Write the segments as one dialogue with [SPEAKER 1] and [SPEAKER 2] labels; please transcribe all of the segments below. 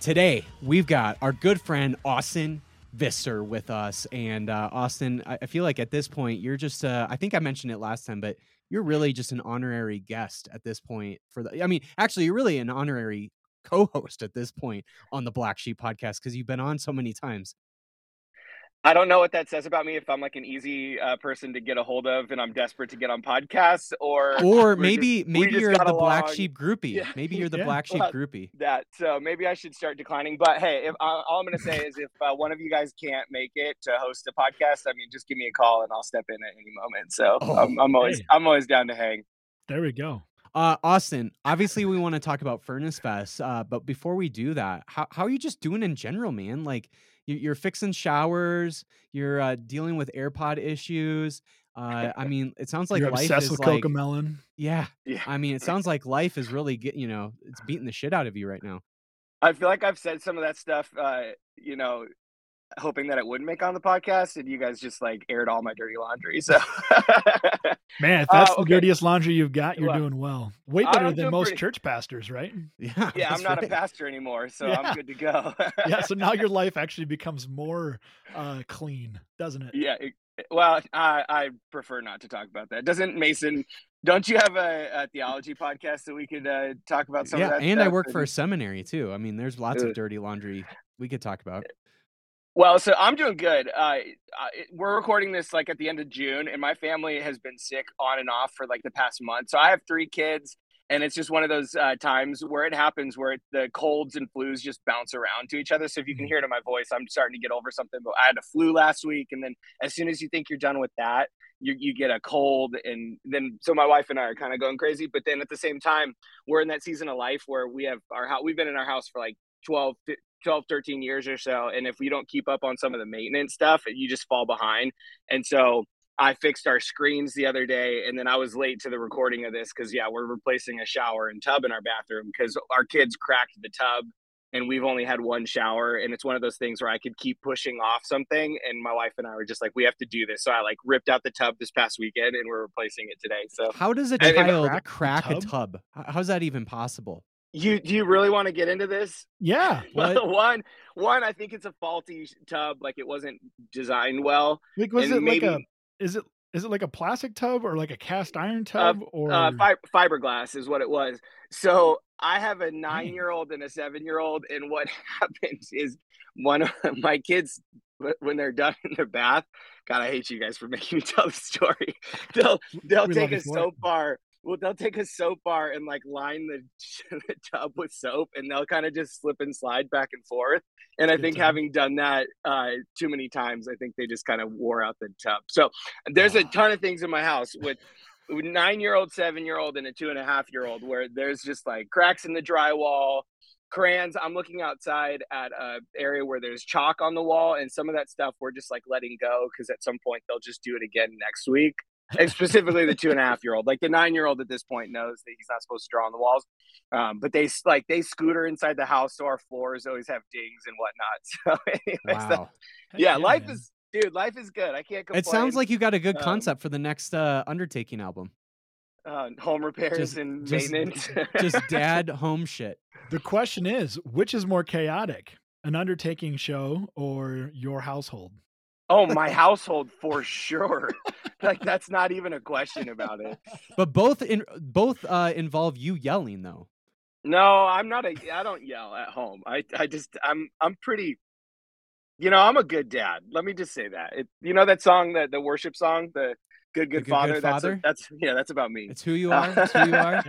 [SPEAKER 1] Today, we've got our good friend Austin Visser with us. And uh, Austin, I, feel like at this point, you're just, uh, I think I mentioned it last time, but you're really just an honorary guest at this point for the, I mean, actually, you're really an honorary co host at this point on the Black Sheep podcast because you've been on so many times.
[SPEAKER 2] I don't know what that says about me if I'm like an easy uh, person to get a hold of and I'm desperate to get on podcasts or
[SPEAKER 1] or maybe
[SPEAKER 2] just,
[SPEAKER 1] maybe you're the
[SPEAKER 2] along.
[SPEAKER 1] black sheep groupie.
[SPEAKER 2] Yeah.
[SPEAKER 1] Maybe you're the
[SPEAKER 2] Yeah.
[SPEAKER 1] black sheep
[SPEAKER 2] Well,
[SPEAKER 1] groupie.
[SPEAKER 2] That so maybe I should start declining. But hey, if uh, all I'm going to say is if uh, one of you guys can't make it to host a podcast, I mean, just give me a call and I'll step in at any moment. So
[SPEAKER 3] Oh,
[SPEAKER 2] I'm, I'm always
[SPEAKER 3] hey.
[SPEAKER 2] I'm always down to hang.
[SPEAKER 3] There we go.
[SPEAKER 1] Uh, Austin, obviously we want to talk about Furnace Fest, uh, but before we do that, how how are you just doing in general, man? Like you- you're fixing showers, you're uh, dealing with AirPod issues. Uh, I mean, it sounds like
[SPEAKER 3] You're
[SPEAKER 1] life
[SPEAKER 3] obsessed
[SPEAKER 1] is
[SPEAKER 3] with
[SPEAKER 1] like,
[SPEAKER 3] Cocomelon.
[SPEAKER 1] yeah.
[SPEAKER 2] Yeah.
[SPEAKER 1] I mean, it sounds like life is really get you know, it's beating the shit out of you right now.
[SPEAKER 2] I feel like I've said some of that stuff, uh, you know, hoping that it wouldn't make on the podcast, and you guys just like aired all my dirty laundry. So
[SPEAKER 3] Man, if that's
[SPEAKER 2] Uh,
[SPEAKER 3] the dirtiest laundry you've got, you're
[SPEAKER 2] Well,
[SPEAKER 3] doing well. Way better than most
[SPEAKER 2] pretty-
[SPEAKER 3] church pastors, right?
[SPEAKER 1] Yeah.
[SPEAKER 2] yeah, I'm not
[SPEAKER 1] right.
[SPEAKER 2] a pastor anymore, so
[SPEAKER 3] Yeah.
[SPEAKER 2] I'm good to go.
[SPEAKER 3] Yeah, so now your life actually becomes more uh, clean, doesn't it?
[SPEAKER 2] Yeah. it- well, I, I prefer not to talk about that. Doesn't Mason? Don't you have a, a theology podcast that we could uh, talk about some
[SPEAKER 1] yeah,
[SPEAKER 2] of that?
[SPEAKER 1] and I work for a seminary too. I mean, there's lots of dirty laundry we could talk about.
[SPEAKER 2] Well, so I'm doing good. Uh, I- we're recording this like at the end of June, and my family has been sick on and off for like the past month. So I have three kids, and it's just one of those uh, times where it happens where it, the colds and flus just bounce around to each other. So if you can hear it in my voice, I'm starting to get over something. But I had a flu last week, and then as soon as you think you're done with that, you, you get a cold and then so my wife and i are kind of going crazy but then at the same time we're in that season of life where we have our house we've been in our house for like 12 fi- 12 13 years or so and if we don't keep up on some of the maintenance stuff you just fall behind and so i fixed our screens the other day and then i was late to the recording of this because yeah we're replacing a shower and tub in our bathroom because our kids cracked the tub and we've only had one shower and it's one of those things where i could keep pushing off something and my wife and i were just like we have to do this so i like ripped out the tub this past weekend and we're replacing it today so
[SPEAKER 1] How does a
[SPEAKER 2] And- and
[SPEAKER 1] child
[SPEAKER 3] crack
[SPEAKER 1] crack, a
[SPEAKER 3] tub?
[SPEAKER 1] tub? How's that even possible?
[SPEAKER 2] You do you really want to get into this
[SPEAKER 3] Yeah.
[SPEAKER 1] What?
[SPEAKER 2] one one i think it's a faulty tub like it wasn't designed well
[SPEAKER 3] Like, was
[SPEAKER 2] And
[SPEAKER 3] it like
[SPEAKER 2] maybe-
[SPEAKER 3] a? Is it? Is it like a plastic tub or like a cast iron tub or?
[SPEAKER 2] uh, fi- fiberglass is what it was so i have a nine year old and a seven year old and what happens is one of my kids when they're done in their bath god i hate you guys for making me tell the story they'll they'll
[SPEAKER 3] We
[SPEAKER 2] take
[SPEAKER 3] love you
[SPEAKER 2] a
[SPEAKER 3] for it.
[SPEAKER 2] soap bar well they'll take a soap bar and like line the, the tub with soap and they'll kind of just slip and slide back and forth and i think
[SPEAKER 3] time.
[SPEAKER 2] having done that uh too many times i think they just kind of wore out the tub so there's a
[SPEAKER 3] Ah.
[SPEAKER 2] ton of things in my house with nine year old, seven year old, and a two and a half year old where there's just like cracks in the drywall, crayons. I'm looking outside at a area where there's chalk on the wall, and some of that stuff we're just like letting go because at some point they'll just do it again next week. and specifically the two and a half year old. Like the nine year old at this point knows that he's not supposed to draw on the walls. Um, but they like they scooter inside the house, so our floors always have dings and whatnot. So, anyways, that-
[SPEAKER 1] Wow.
[SPEAKER 2] yeah,
[SPEAKER 3] yeah,
[SPEAKER 2] life
[SPEAKER 3] man.
[SPEAKER 2] is dude, life is good. I can't complain.
[SPEAKER 1] It sounds like you got a good
[SPEAKER 2] Um,
[SPEAKER 1] concept for the next uh, Undertaking album.
[SPEAKER 2] uh, home repairs
[SPEAKER 1] Just-
[SPEAKER 2] and
[SPEAKER 1] just-
[SPEAKER 2] maintenance.
[SPEAKER 1] Just dad home shit.
[SPEAKER 3] The question is, which is more chaotic, an undertaking show or your household?
[SPEAKER 2] Oh, my household for sure. like that's not even a question about it.
[SPEAKER 1] But both in both uh, involve you yelling though.
[SPEAKER 2] No, I'm not a. I don't yell at home. I I just I'm I'm pretty. You know, I'm a good dad. Let me just say that. It, you know that song, the the worship song, the good good,
[SPEAKER 1] Good Good
[SPEAKER 2] father. that's
[SPEAKER 1] Father?
[SPEAKER 2] that's yeah, that's about me.
[SPEAKER 1] It's who you are. It's who you are.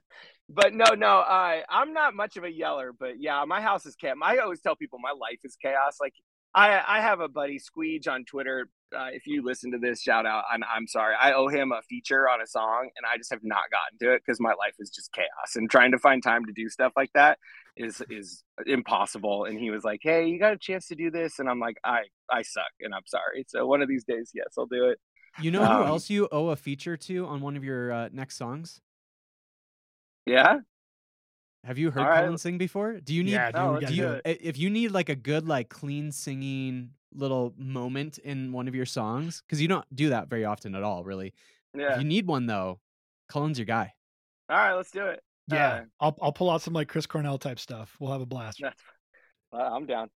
[SPEAKER 2] but no, no, I I'm not much of a yeller. But yeah, my house is chaos. I always tell people my life is chaos. Like I I have a buddy Squeege on Twitter. Uh, if you listen to this, shout out. I'm I'm sorry. I owe him a feature on a song, and I just have not gotten to it because my life is just chaos. And trying to find time to do stuff like that is is impossible. And he was like, "Hey, you got a chance to do this?" And I'm like, "I I suck, and I'm sorry." So one of these days, yes, I'll do it.
[SPEAKER 1] You know who
[SPEAKER 2] Um,
[SPEAKER 1] else you owe a feature to on one of your uh, next songs?
[SPEAKER 2] Yeah.
[SPEAKER 1] Have you heard
[SPEAKER 2] All right.
[SPEAKER 1] Cullen sing before? Do you need?
[SPEAKER 3] yeah, dude,
[SPEAKER 2] no,
[SPEAKER 3] we
[SPEAKER 2] let's
[SPEAKER 3] gotta
[SPEAKER 1] do
[SPEAKER 3] do
[SPEAKER 1] you,
[SPEAKER 3] it.
[SPEAKER 1] if you need like a good like clean singing little moment in one of your songs because you don't do that very often at all really
[SPEAKER 2] Yeah.
[SPEAKER 1] if you need one though Cullen's your guy
[SPEAKER 2] All right, let's do it.
[SPEAKER 3] Yeah,
[SPEAKER 2] Uh,
[SPEAKER 3] I'll I'll pull out some like Chris Cornell type stuff. We'll have a blast.
[SPEAKER 2] That's, I'm down.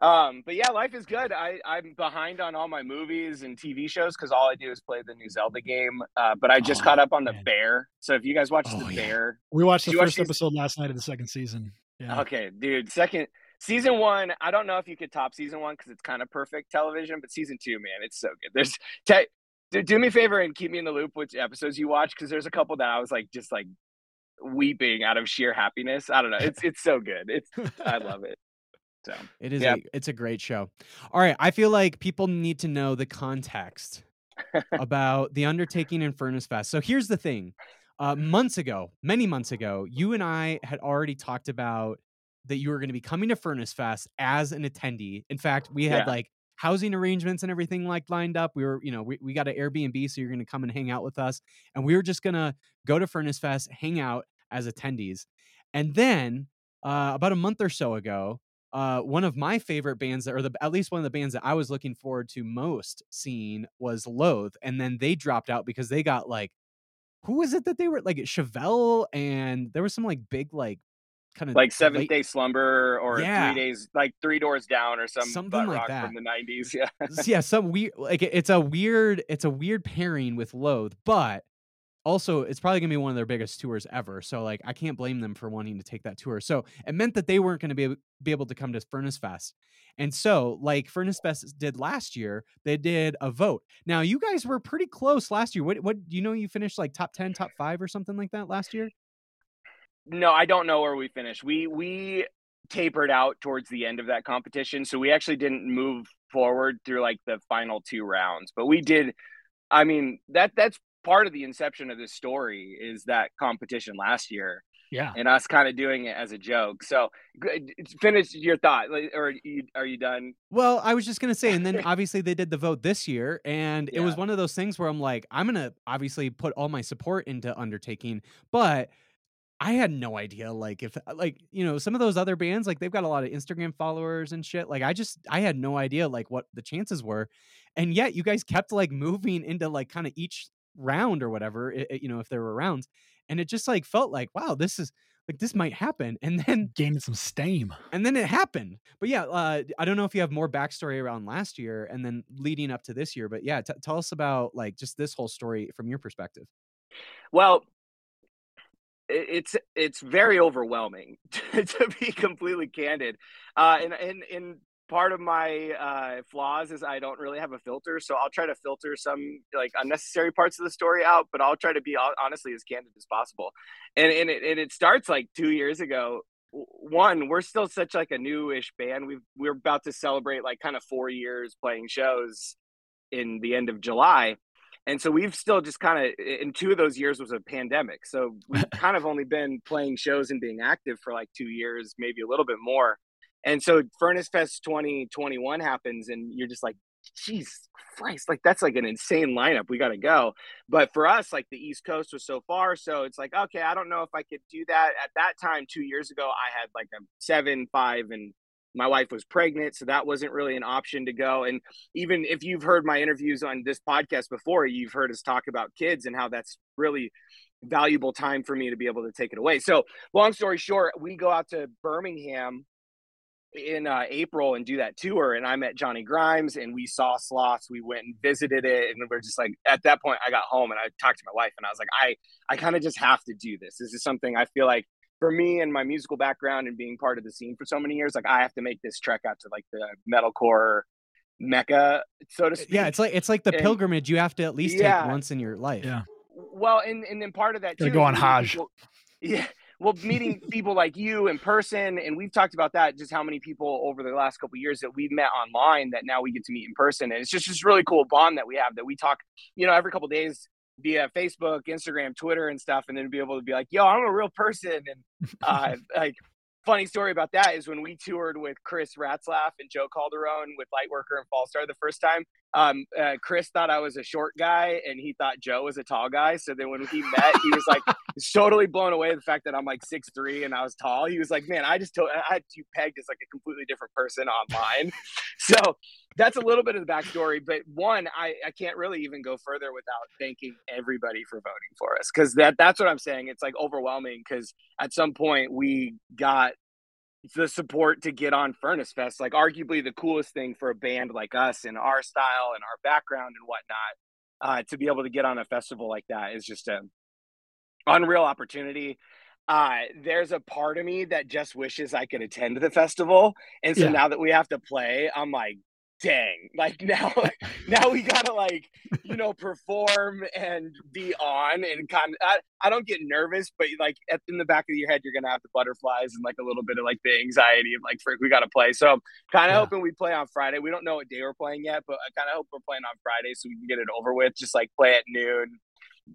[SPEAKER 2] Um, but yeah, life is good. I, I'm behind on all my movies and TV shows because all I do is play the new Zelda game. Uh, but I just
[SPEAKER 3] Oh,
[SPEAKER 2] caught up on the. Bear. So if you guys watched
[SPEAKER 1] Oh,
[SPEAKER 2] the
[SPEAKER 1] yeah.
[SPEAKER 2] Bear,
[SPEAKER 3] We watched the
[SPEAKER 2] you watch
[SPEAKER 3] first episode last night of the second season. Yeah.
[SPEAKER 2] okay, dude, second season one. I don't know if you could top season one because it's kind of perfect television, but season two, man, it's so good. There's te- do, do me a favor and keep me in the loop which episodes you watch because there's a couple that I was like just like weeping out of sheer happiness. I don't know. It's it's so good. It's I love it. So
[SPEAKER 1] it is
[SPEAKER 2] Yeah.
[SPEAKER 1] a it's a great show. All right I feel like people need to know the context about the Undertaking and Furnace Fest. So here's the thing. Uh, months ago many months ago you and I had already talked about that you were going to be coming to Furnace Fest as an attendee. In fact we had
[SPEAKER 2] Yeah.
[SPEAKER 1] like housing arrangements and everything like lined up. We were you know we, we got an airbnb so you're going to come and hang out with us and we were just going to go to furnace fest hang out as attendees. And then uh, about a month or so ago uh, one of my favorite bands that, or the, at least one of the bands that i was looking forward to most seeing was loathe and then they dropped out because they got like who was it that they were like chevelle and there was some like big like kind of
[SPEAKER 2] like seventh day slumber or
[SPEAKER 1] Yeah.
[SPEAKER 2] three days like three doors down or some
[SPEAKER 1] Something like
[SPEAKER 2] rock
[SPEAKER 1] that.
[SPEAKER 2] from the 90s yeah
[SPEAKER 1] yeah, some weird like it's a weird it's a weird pairing with Loathe, but also it's probably gonna be one of their biggest tours ever. So like I can't blame them for wanting to take that tour. So it meant that they weren't gonna be able, be able to come to Furnace Fest. And so like Furnace Fest did last year, they did a vote. Now you guys were pretty close last year. What what do you know you finished like top 10, top 5 or something like that last year?
[SPEAKER 2] no i don't know where we finished we we tapered out towards the end of that competition so we actually didn't move forward through like the final two rounds but we did i mean that that's part of the inception of this story is that competition last year
[SPEAKER 3] Yeah.
[SPEAKER 2] and us kind of doing it as a joke so finish your thought or you, are you done
[SPEAKER 1] Well, I was just gonna say, and then obviously they did the vote this year, and it was one of those things where I'm like, I'm gonna obviously put all my support into Undertaking, but I had no idea, like if uh, like you know some of those other bands, like they've got a lot of Instagram followers and shit. Like I just I had no idea like what the chances were, and yet you guys kept like moving into like kind of each round or whatever, i- i- you know, if there were rounds, and it just like felt like wow, this is like this might happen, and then
[SPEAKER 3] Gaining some steam.
[SPEAKER 1] and then it happened. But yeah, uh, I don't know if you have more backstory around last year and then leading up to this year. But yeah, t- tell us about like just this whole story from your perspective.
[SPEAKER 2] Well, it's it's very overwhelming to be completely candid. Uh, and and and part of my uh, flaws is I don't really have a filter, so I'll try to filter some like unnecessary parts of the story out, but I'll try to be honestly as candid as possible. And and it, and it starts like two years ago. One, we're still such like a newish band. We've we're about to celebrate like kind of four years playing shows in the end of July and so we've still just kind of in two of those years was a pandemic so we've kind of only been playing shows and being active for like two years maybe a little bit more and so furnace fest 2021 happens and you're just like geez Christ, like that's like an insane lineup. We got to go. But for us, like the East Coast was so far. So it's like, okay, I don't know if I could do that. At that time, two years ago, I had like a seven, five, and my wife was pregnant. So that wasn't really an option to go. And even if you've heard my interviews on this podcast before, you've heard us talk about kids and how that's really valuable time for me to be able to take it away. So long story short, we go out to Birmingham in uh, April and do that tour. And I met Johnny Grimes and we saw Sloss. We went and visited it. And we're just like, at that point, I got home and I talked to my wife and I was like, I, I kind of just have to do this. This is something I feel like for me and my musical background and being part of the scene for so many years, like I have to make this trek out to like the metalcore mecca, so to speak.
[SPEAKER 1] Yeah, it's like it's like the
[SPEAKER 2] And-
[SPEAKER 1] pilgrimage you have to at least
[SPEAKER 2] Yeah.
[SPEAKER 1] take once in your life.
[SPEAKER 3] Yeah.
[SPEAKER 2] Well, and and then part of that
[SPEAKER 3] Gotta
[SPEAKER 2] too
[SPEAKER 3] go on Hajj.
[SPEAKER 2] people- yeah. Well, meeting people like you in person, and we've talked about that. Just how many people over the last couple of years that we've met online that now we get to meet in person, and it's just this really cool bond that we have. That we talk, you know, every couple of days via Facebook, Instagram, Twitter, and stuff, and then be able to be like, "Yo, I'm a real person," and uh, like. Funny story about that is when we toured with Chris Ratzlaff and Joe Calderon with Lightworker and Fallstar the first time, um, uh, Chris thought I was a short guy and he thought Joe was a tall guy. So then when he met, he was like totally blown away the fact that I'm like six three and I was tall. He was like, man, I just told I had you pegged as like a completely different person online. so that's a little bit of the backstory. But one, I, I can't really even go further without thanking everybody for voting for us because that that's what I'm saying. It's like overwhelming because at some point we got the support to get on Furnace Fest, like arguably the coolest thing for a band like us in our style and our background and whatnot. Uh, to be able to get on a festival like that is just a unreal opportunity. Uh, there's a part of me that just wishes I could attend the festival, and so
[SPEAKER 3] Yeah.
[SPEAKER 2] now that we have to play, I'm like, dang, like now, now we gotta like, you know, perform and be on and kind of. I, I don't get nervous, but like at, in the back of your head, you're gonna have the butterflies and like a little bit of like the anxiety of like, frick, we gotta play. So kind of
[SPEAKER 3] Yeah.
[SPEAKER 2] hoping we play on Friday. We don't know what day we're playing yet, but I kind of hope we're playing on Friday so we can get it over with. Just like play at noon.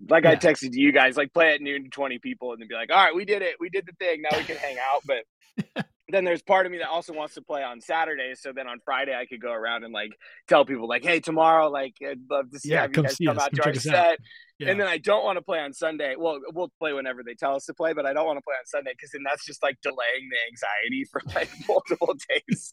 [SPEAKER 2] Like I
[SPEAKER 3] Yeah.
[SPEAKER 2] texted you guys, like play at noon to 20 people and then be like, all right, we did it. We did the thing. Now we can hang out. But then there's part of me that also wants to play on Saturday. So then on Friday, I could go around and like tell people, like, hey, tomorrow, like, I'd love to see
[SPEAKER 3] Yeah,
[SPEAKER 2] have you guys come
[SPEAKER 3] us.
[SPEAKER 2] out
[SPEAKER 3] Come
[SPEAKER 2] to our
[SPEAKER 3] check us out.
[SPEAKER 2] set.
[SPEAKER 3] Yeah.
[SPEAKER 2] And then I don't want to play on Sunday. Well, we'll play whenever they tell us to play, but I don't want to play on Sunday because then that's just like delaying the anxiety for like multiple days.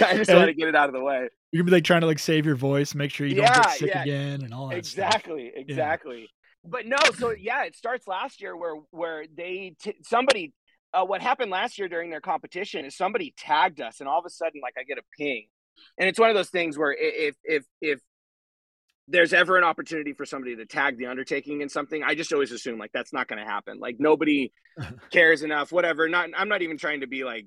[SPEAKER 2] I just want to get it out of the way.
[SPEAKER 3] You're gonna be like trying to like save your voice, make sure you don't get sick
[SPEAKER 2] yeah.
[SPEAKER 3] again, and all that. stuff.
[SPEAKER 2] exactly exactly but no so yeah it starts last year where where they t- somebody uh, what happened last year during their competition is somebody tagged us and all of a sudden like i get a ping. And it's one of those things where if if if there's ever an opportunity for somebody to tag the undertaking in something i just always assume like that's not going to happen. Like nobody cares enough whatever. Not i'm not even trying to be like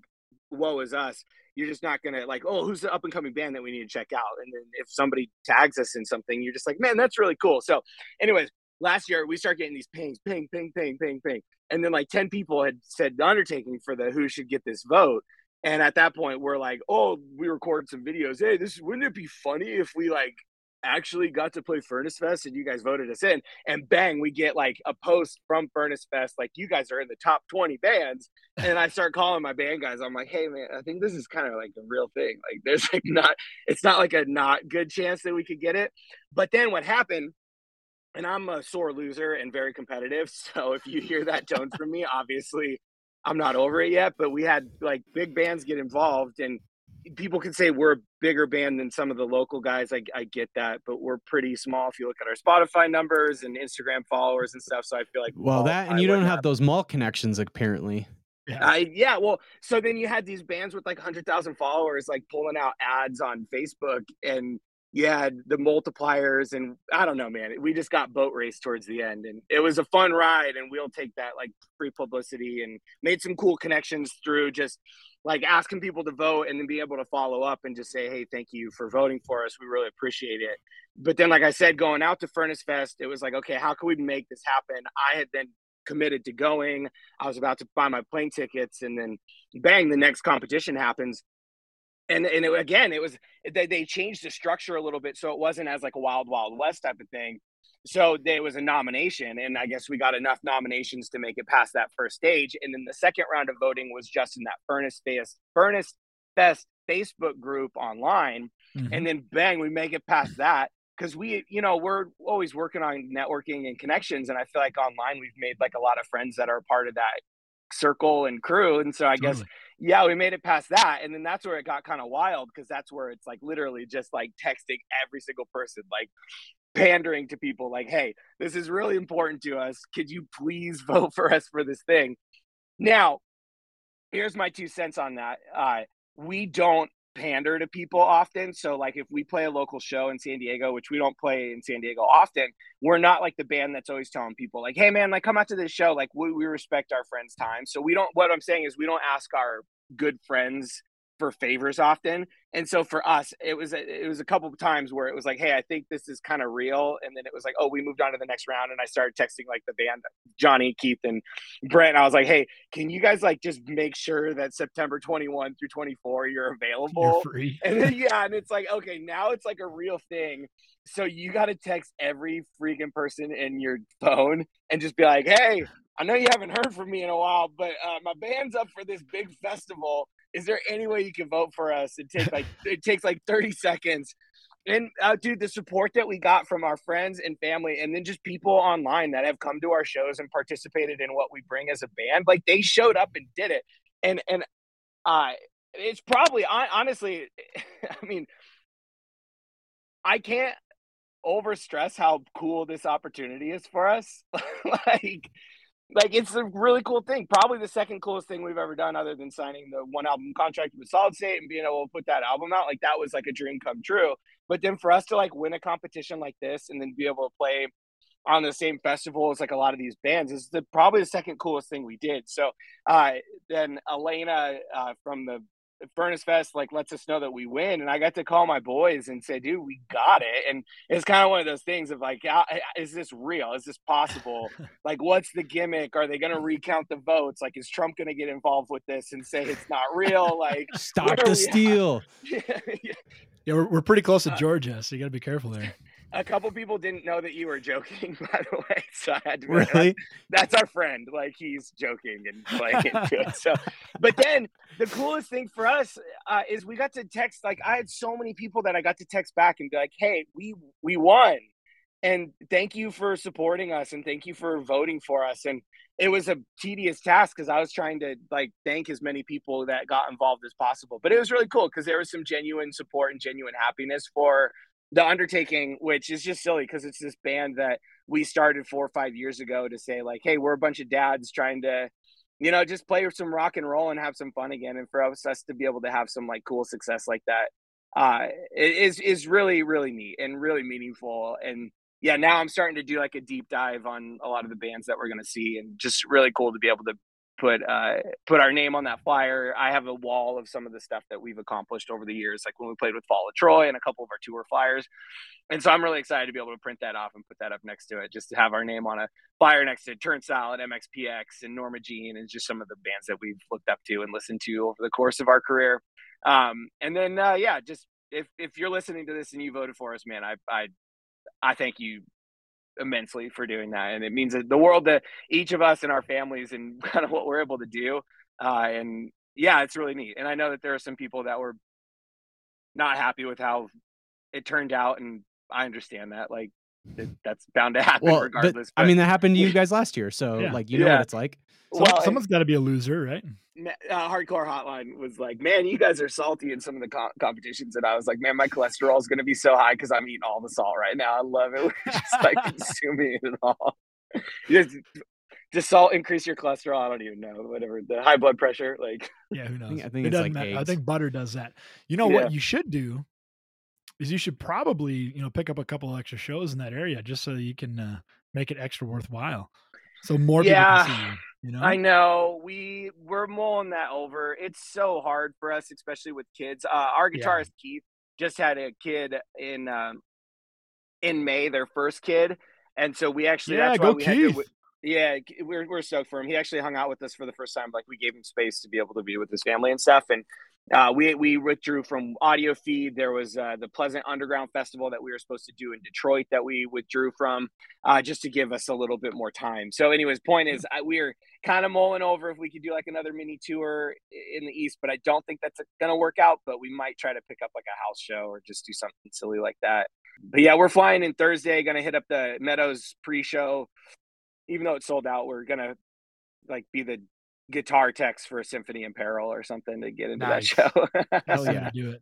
[SPEAKER 2] woe is us. You're just not gonna like oh who's the up and coming band that we need to check out? And then if somebody tags us in something you're just like man that's really cool. So anyways last year we start getting these pings ping ping ping ping ping and then like 10 people had said the undertaking for the who should get this vote and at that point we're like oh we recorded some videos hey this wouldn't it be funny if we like actually got to play Furnace Fest and you guys voted us in. And bang, we get like a post from Furnace Fest, like you guys are in the top 20 bands. And I start calling my band guys. I'm like, hey man, I think this is kind of like a real thing. Like there's like not, it's not like a not good chance that we could get it. But then what happened, and I'm a sore loser and very competitive. So if you hear that tone from me, obviously I'm not over it yet. But we had like big bands get involved and people can say we're a bigger band than some of the local guys. I, I get that, but we're pretty small if you look at our Spotify numbers and Instagram followers and stuff. So I feel like
[SPEAKER 1] Well,
[SPEAKER 2] all-
[SPEAKER 1] that and
[SPEAKER 2] I
[SPEAKER 1] you don't
[SPEAKER 2] wouldn't
[SPEAKER 1] have those mall connections apparently.
[SPEAKER 3] Yeah.
[SPEAKER 2] I yeah, well, so then you had these bands with like hundred thousand followers, like pulling out ads on Facebook, and had the multipliers, and I don't know, man. We just got boat race towards the end, and it was a fun ride, and we'll take that like free publicity, and made some cool connections through just like asking people to vote, and then be able to follow up and just say, hey, thank you for voting for us. We really appreciate it. But then, like I said, going out to Furnace Fest, it was like, okay, how can we make this happen? I had been committed to going. I was about to buy my plane tickets, and then bang, the next competition happens. And and it, again, it was they, they changed the structure a little bit, so it wasn't as like a wild wild west type of thing. So there was a nomination, and I guess we got enough nominations to make it past that first stage. And then the second round of voting was just in that furnace fest, furnace fest Facebook group online,
[SPEAKER 3] Mhm.
[SPEAKER 2] and then bang, we make it past that because we, you know, we're always working on networking and connections, and I feel like online we've made like a lot of friends that are part of that circle and crew, and so I guess yeah, we made it past that, and then that's where it got kind of wild because that's where it's like literally just like texting every single person, like pandering to people, like, "Hey, this is really important to us. Could you please vote for us for this thing?" Now, here's my two cents on that. Uh, we don't pander to people often. So, like, if we play a local show in San Diego, which we don't play in San Diego often, we're not like the band that's always telling people, like, hey, man, like, come out to this show. Like, we, we respect our friends' time. So, we don't, what I'm saying is, we don't ask our good friends for favors often. And so for us, it was a, it was a couple of times where it was like, hey, I think this is kind of real. And then it was like, oh, we moved on to the next round, and I started texting like the band, Johnny, Keith, and Brent. And I was like, hey, can you guys like just make sure that September 21 through 24 you're available?
[SPEAKER 3] You're free.
[SPEAKER 2] And then yeah, and it's like, okay, now it's like a real thing. So you got to text every freaking person in your phone and just be like, hey, I know you haven't heard from me in a while, but uh, my band's up for this big festival. Is there any way you can vote for us? It takes like it takes like 30 seconds. And uh, dude, the support that we got from our friends and family, and then just people online that have come to our shows and participated in what we bring as a band, like they showed up and did it. And and uh, it's probably hon- honestly, I mean, I can't over stress how cool this opportunity is for us. like, like it's a really cool thing. Probably the second coolest thing we've ever done, other than signing the one album contract with Solid State and being able to put that album out. Like that was like a dream come true. But then for us to like win a competition like this and then be able to play on the same festival as like a lot of these bands is the probably the second coolest thing we did. So uh, then Elena uh, from the Furnace Fest like lets us know that we win, and I got to call my boys and say, "Dude, we got it." And it's kind of one of those things of like, "Ah, is this real? Is this possible? like, what's the gimmick? Are they going to recount the votes? Like, is Trump going to get involved with this and say it's not real? Like,
[SPEAKER 1] Stop
[SPEAKER 2] where are
[SPEAKER 1] the
[SPEAKER 2] we
[SPEAKER 1] steal.
[SPEAKER 3] Yeah, we're, we're pretty close to
[SPEAKER 2] Uh,
[SPEAKER 3] Georgia, so you got to be careful there.
[SPEAKER 2] A couple people didn't know that you were joking, by the way. So I had to be like,
[SPEAKER 1] Really?
[SPEAKER 2] that's our friend. Like he's joking and playing into it. So, but then the coolest thing for us uh, is we got to text. Like I had so many people that I got to text back and be like, "Hey, we we won, and thank you for supporting us, and thank you for voting for us." And it was a tedious task because I was trying to like thank as many people that got involved as possible. But it was really cool because there was some genuine support and genuine happiness for the undertaking which is just silly because it's this band that we started four or five years ago to say like hey we're a bunch of dads trying to you know just play some rock and roll and have some fun again. And for us, us to be able to have some like cool success like that uh is is really really neat and really meaningful. And yeah now i'm starting to do like a deep dive on a lot of the bands that we're going to see and just really cool to be able to put uh put our name on that flyer. I have a wall of some of the stuff that we've accomplished over the years like when we played with fall of troy and a couple of our tour flyers. And so i'm really excited to be able to print that off and put that up next to it just to have our name on a flyer next to turnstile and mxpx and norma jean and just some of the bands that we've looked up to and listened to over the course of our career. Um and then uh yeah just if if you're listening to this and you voted for us man i i i thank you immensely for doing that. And it means the world to each of us and our families and kind of what we're able to do uh and yeah it's really neat. And i know that there are some people that were not happy with how it turned out and i understand that. Like it, that's bound to happen
[SPEAKER 1] Well, but,
[SPEAKER 2] regardless
[SPEAKER 1] I mean, that happened to you guys last year, so
[SPEAKER 3] Yeah.
[SPEAKER 1] like you know
[SPEAKER 2] Yeah.
[SPEAKER 1] what it's like.
[SPEAKER 3] Some,
[SPEAKER 2] well,
[SPEAKER 3] someone's got to be a loser, right?
[SPEAKER 2] Uh, hardcore hotline was like man you guys are salty in some of the co- competitions and i was like man my cholesterol is going to be so high because i'm eating all the salt right now i love it We're just like consuming it all just, does salt increase your cholesterol i don't even know whatever the high blood pressure like
[SPEAKER 3] Yeah, who knows?
[SPEAKER 1] think- I think
[SPEAKER 3] it
[SPEAKER 1] it's
[SPEAKER 3] doesn't
[SPEAKER 1] like
[SPEAKER 3] matter. I think butter does that. You know
[SPEAKER 2] Yeah.
[SPEAKER 3] what you should do is you should probably you know pick up a couple extra shows in that area just so you can uh, make it extra worthwhile, so more
[SPEAKER 2] Yeah.
[SPEAKER 3] people can see you. You know,
[SPEAKER 2] I know we we're mulling that over. It's so hard for us, especially with kids. Uh, our
[SPEAKER 3] Yeah.
[SPEAKER 2] guitarist Keith just had a kid in um, in May, their first kid, and so we actually
[SPEAKER 3] yeah,
[SPEAKER 2] that's why
[SPEAKER 3] go
[SPEAKER 2] had
[SPEAKER 3] Keith.
[SPEAKER 2] to, yeah, we're we're stoked for him. He actually hung out with us for the first time. Like we gave him space to be able to be with his family and stuff. And uh, we we withdrew from Audiofeed. There was uh, the Pleasant Underground Festival that we were supposed to do in Detroit that we withdrew from, uh, just to give us a little bit more time. So, anyways, point is, I, we are kind of mulling over if we could do like another mini tour in the East, but I don't think that's going to work out. But we might try to pick up like a house show or just do something silly like that. But yeah, we're flying in Thursday. Going to hit up the Meadows pre-show, even though it's sold out. We're gonna like be the guitar techs for a symphony in peril or something to get into
[SPEAKER 1] Nice.
[SPEAKER 2] that show.
[SPEAKER 3] Hell
[SPEAKER 1] yeah.
[SPEAKER 3] Do it.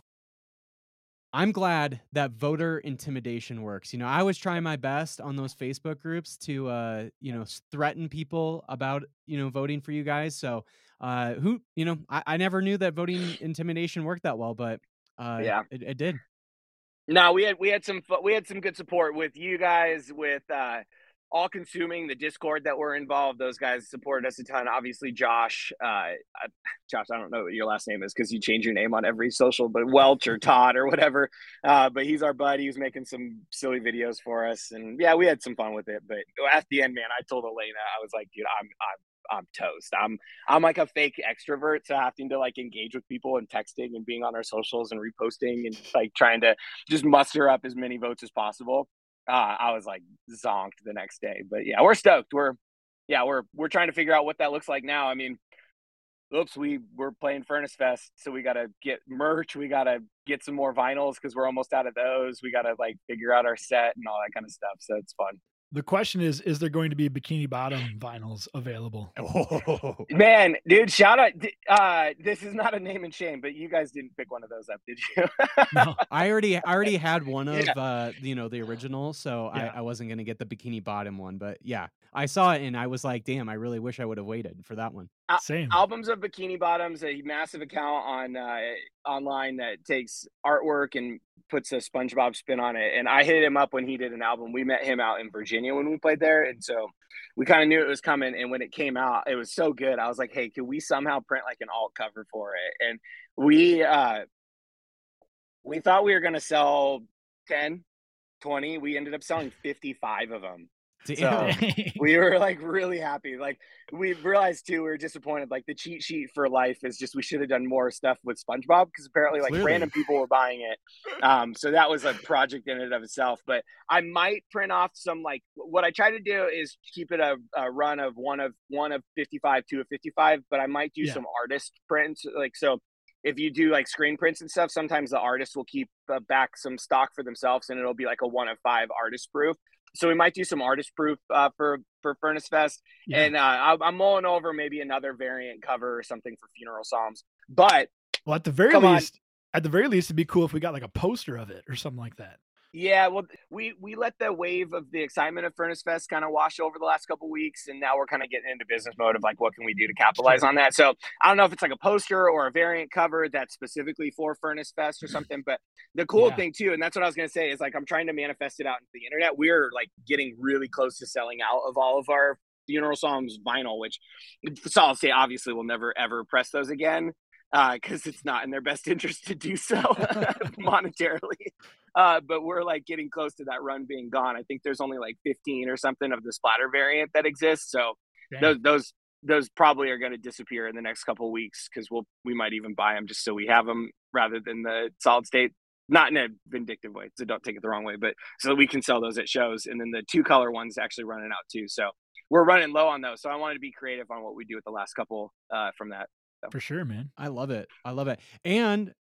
[SPEAKER 1] I'm glad that voter intimidation works. You know, I was trying my best on those Facebook groups to, uh, you know, threaten people about, you know, voting for you guys. So, uh, who, you know, I, I never knew that voting intimidation worked that well, but, uh,
[SPEAKER 2] Yeah.
[SPEAKER 1] it, it did.
[SPEAKER 2] No, we had we had some we had some good support with you guys with uh all consuming the Discord that were involved. Those guys supported us a ton. Obviously, Josh, uh, I- Josh, I don't know what your last name is because you change your name on every social, but Welch or Todd or whatever. Uh, but he's our buddy. He was making some silly videos for us, and yeah, we had some fun with it. But at the end, man, I told Elena, I was like, dude, I'm I'm I'm toast. I'm I'm like a fake extrovert, so having to like engage with people and texting and being on our socials and reposting and like trying to just muster up as many votes as possible. Uh, I was like zonked the next day. But yeah, we're stoked. We're yeah, we're we're trying to figure out what that looks like now. I mean, oops, we we're playing Furnace Fest, so we got to get merch. We got to get some more vinyls because we're almost out of those. We got to like figure out our set and all that kind of stuff. So it's fun.
[SPEAKER 3] The question is: Is there going to be bikini bottom vinyls available?
[SPEAKER 1] Oh,
[SPEAKER 2] Man, dude, shout out. Uh, this is not a name and shame, but you guys didn't pick one of those up, did you?
[SPEAKER 3] No.
[SPEAKER 1] I already, I already had one of,
[SPEAKER 2] Yeah.
[SPEAKER 1] uh, you know, the original, so
[SPEAKER 3] Yeah.
[SPEAKER 1] I, I wasn't gonna get the bikini bottom one, but yeah, I saw it and I was like, damn, I really wish I would have waited for that one.
[SPEAKER 3] Same.
[SPEAKER 2] Albums of Bikini Bottoms, a massive account on uh, online that takes artwork and puts a SpongeBob spin on it. And I hit him up when he did an album. We met him out in Virginia when we played there, and so we kind of knew it was coming. And when it came out, it was so good. I was like, "Hey, can we somehow print like an alt cover for it?" And we uh, we thought we were gonna sell 10, 20. We ended up selling fifty five of them.
[SPEAKER 1] Damn.
[SPEAKER 2] we were like really happy. Like we realized too, we were disappointed. Like the cheat sheet for life is just we should have done more stuff with SpongeBob because apparently like
[SPEAKER 1] Clearly.
[SPEAKER 2] random people were buying it. Um, so that was a project in and of itself. But I might print off some like what I try to do is keep it a, a run of one of one of fifty five, two of fifty five. But I might do
[SPEAKER 3] Yeah.
[SPEAKER 2] some artist prints like so. If you do like screen prints and stuff, sometimes the artist will keep uh, back some stock for themselves, and it'll be like a one of five artist proof. So we might do some artist proof uh, for for Furnace Fest,
[SPEAKER 3] Yeah.
[SPEAKER 2] and uh, I- I'm mulling over maybe another variant cover or something for Funeral Psalms. But
[SPEAKER 3] well, at the very
[SPEAKER 2] Come on.
[SPEAKER 3] least, at the very least, it'd be cool if we got like a poster of it or something like that.
[SPEAKER 2] Yeah, well, we we let the wave of the excitement of Furnace Fest kind of wash over the last couple weeks, and now we're kind of getting into business mode of like what can we do to capitalize on that. So I don't know if it's like a poster or a variant cover that's specifically for Furnace Fest or something. But the cool
[SPEAKER 3] Yeah.
[SPEAKER 2] thing too, and that's what I was gonna say is like I'm trying to manifest it out into the internet. We're like getting really close to selling out of all of our funeral psalms vinyl, which Solid State obviously we'll never ever press those again because uh, it's not in their best interest to do so monetarily. Uh, but we're like getting close to that run being gone. I think there's only like 15 or something of the splatter variant that exists. So those those those probably are going to disappear in the next couple of weeks because we'll we might even buy them just so we have them rather than the solid state. Not in a vindictive way, so don't take it the wrong way, but so we can sell those at shows. And then the two color ones actually running out too. So we're running low on those. So I wanted to be creative on what we do with the last couple uh, from that. So.
[SPEAKER 3] For sure, man.
[SPEAKER 1] I love it. I love it. And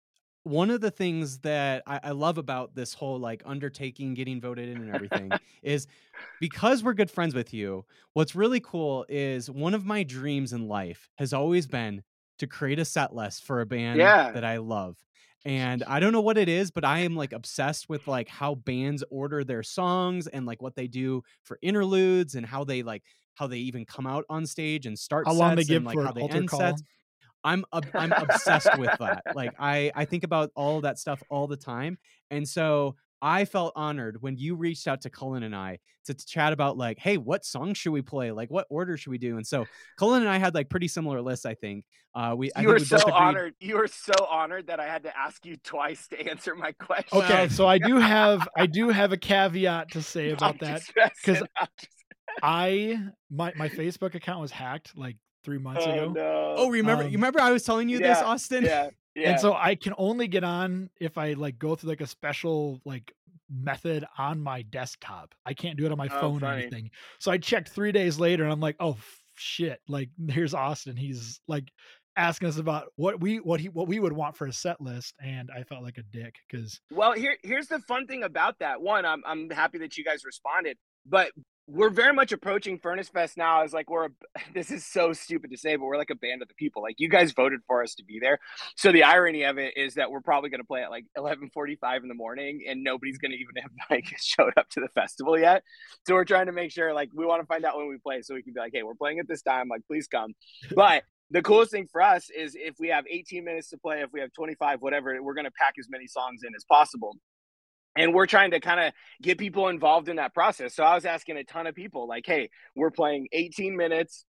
[SPEAKER 1] one of the things that I, I, love about this whole like undertaking getting voted in and everything is because we're good friends with you what's really cool is one of my dreams in life has always been to create a set list for a band
[SPEAKER 2] yeah.
[SPEAKER 1] that i love and i don't know what it is but i am like obsessed with like how bands order their songs and like what they do for interludes and how they like how they even come out on stage and start
[SPEAKER 3] how long they
[SPEAKER 1] give
[SPEAKER 3] and,
[SPEAKER 1] like
[SPEAKER 3] for
[SPEAKER 1] how they
[SPEAKER 3] end call.
[SPEAKER 1] sets I'm I'm obsessed with that. Like I I think about all that stuff all the time, and so I felt honored when you reached out to Cullen and I to, to chat about like, hey, what song should we play? Like, what order should we do? And so Cullen and I had like pretty similar lists. I think. Uh, we
[SPEAKER 2] you were so honored. You were so honored that I had to ask you twice to answer my question.
[SPEAKER 3] Okay, so I do have I do have a caveat to say about that because I my my Facebook account was hacked like three months
[SPEAKER 2] oh,
[SPEAKER 3] ago.
[SPEAKER 2] No.
[SPEAKER 1] Oh, remember?
[SPEAKER 3] Um,
[SPEAKER 1] you remember I was telling you
[SPEAKER 2] yeah,
[SPEAKER 1] this, Austin?
[SPEAKER 2] Yeah. Yeah.
[SPEAKER 3] And so I can only get on if I like go through like a special like method on my desktop. I can't do it on my
[SPEAKER 2] Oh,
[SPEAKER 3] phone or anything. So I checked three days later and I'm like, oh shit! Like here's Austin. He's like asking us about what we what he what we would want for a set list, and I felt like a dick because
[SPEAKER 2] Well, here here's the fun thing about that. One, I'm I'm happy that you guys responded, but we're very much approaching Furnace Fest now as like we're a, this is so stupid to say, but we're like a band of the people. Like you guys voted for us to be there. So the irony of it is that we're probably going to play at like 11:45 in the morning and nobody's going to even have like showed up to the festival yet. So we're trying to make sure like we want to find out when we play so we can be like, "Hey, we're playing at this time, like please come." But the coolest thing for us is if we have 18 minutes to play, if we have 25, whatever, we're going to pack as many songs in as possible and we're trying to kind of get people involved in that process. So I was asking a ton of people, like, "Hey, we're playing 18 minutes.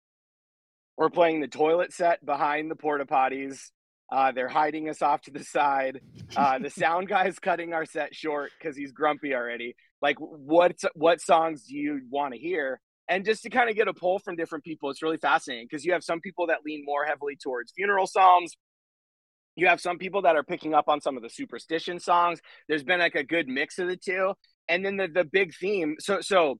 [SPEAKER 2] We're playing the toilet set behind the porta potties. Uh, they're hiding us off to the side. Uh, the sound guy's cutting our set short because he's grumpy already. Like, what what songs do you want to hear?" And just to kind of get a poll from different people, it's really fascinating because you have some people that lean more heavily towards funeral psalms, you have some people that are picking up on some of the superstition songs. There's been like a good mix of the two. And then the the big theme so so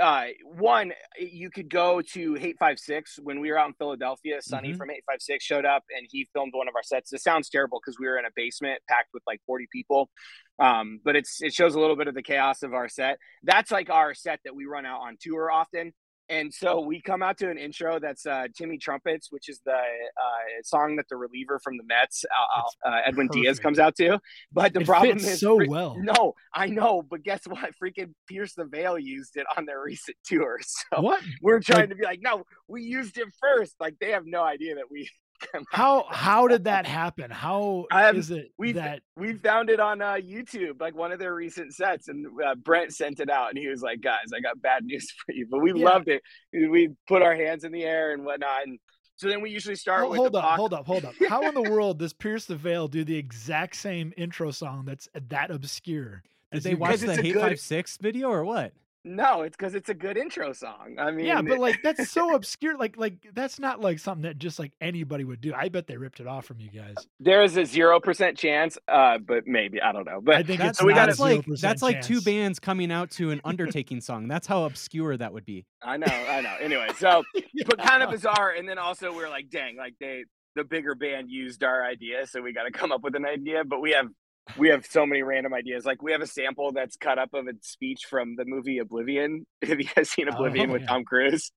[SPEAKER 2] uh one you could go to hate 56 when we were out in philadelphia. Sonny
[SPEAKER 3] Mhm.
[SPEAKER 2] from hate 56 showed up and he filmed one of our sets. It sounds terrible because we were in a basement packed with like 40 people. Um but it's it shows a little bit of the chaos of our set. That's like our set that we run out on tour often and so we come out to an intro that's uh, Timmy Trumpets, which is the uh, song that the reliever from the Mets, uh, uh, Edwin Diaz, comes out to. But the
[SPEAKER 3] It
[SPEAKER 2] problem is,
[SPEAKER 3] so
[SPEAKER 2] fre-
[SPEAKER 3] well.
[SPEAKER 2] No, I know, but guess what? Freaking Pierce the Veil used it on their recent tour. So
[SPEAKER 3] what
[SPEAKER 2] we're trying
[SPEAKER 3] Like-
[SPEAKER 2] to be like, no, we used it first. Like they have no idea that we.
[SPEAKER 3] how how did that happen? How
[SPEAKER 2] have-
[SPEAKER 3] is it
[SPEAKER 2] we
[SPEAKER 3] that
[SPEAKER 2] we found it on uh, YouTube, like one of their recent sets, and uh, Brent sent it out, and he was like, "Guys, I got bad news for you." But we
[SPEAKER 3] Yeah.
[SPEAKER 2] loved it. We put our hands in the air and whatnot, and so then we usually start
[SPEAKER 3] Hold,
[SPEAKER 2] with
[SPEAKER 3] hold up, hold up, hold up. How in the world does Pierce the Veil do the exact same intro song that's that obscure?
[SPEAKER 1] Did they watch the Hate Five Six video or what?
[SPEAKER 2] No, it's because it's a good intro song. I mean,
[SPEAKER 3] yeah, but like that's so obscure. Like like that's not like something that just like anybody would do. I bet they ripped it off from you guys.
[SPEAKER 2] there is a zero percent chance, uh, but maybe I don't know. But
[SPEAKER 3] I think
[SPEAKER 1] That's,
[SPEAKER 3] it's
[SPEAKER 2] we gotta-
[SPEAKER 1] that's like
[SPEAKER 3] 0%
[SPEAKER 1] that's like two bands coming out to an undertaking song. That's how obscure that would be.
[SPEAKER 2] I know, I know. Anyway, so but kind of bizarre. And then also we're like, dang, like they the bigger band used our idea, so we got to come up with an idea. But we have we have so many random ideas. Like we have a sample that's cut up of a speech from the movie Oblivion. Have you guys seen Oblivion
[SPEAKER 3] Oh,
[SPEAKER 2] with
[SPEAKER 3] yeah.
[SPEAKER 2] Tom Cruise?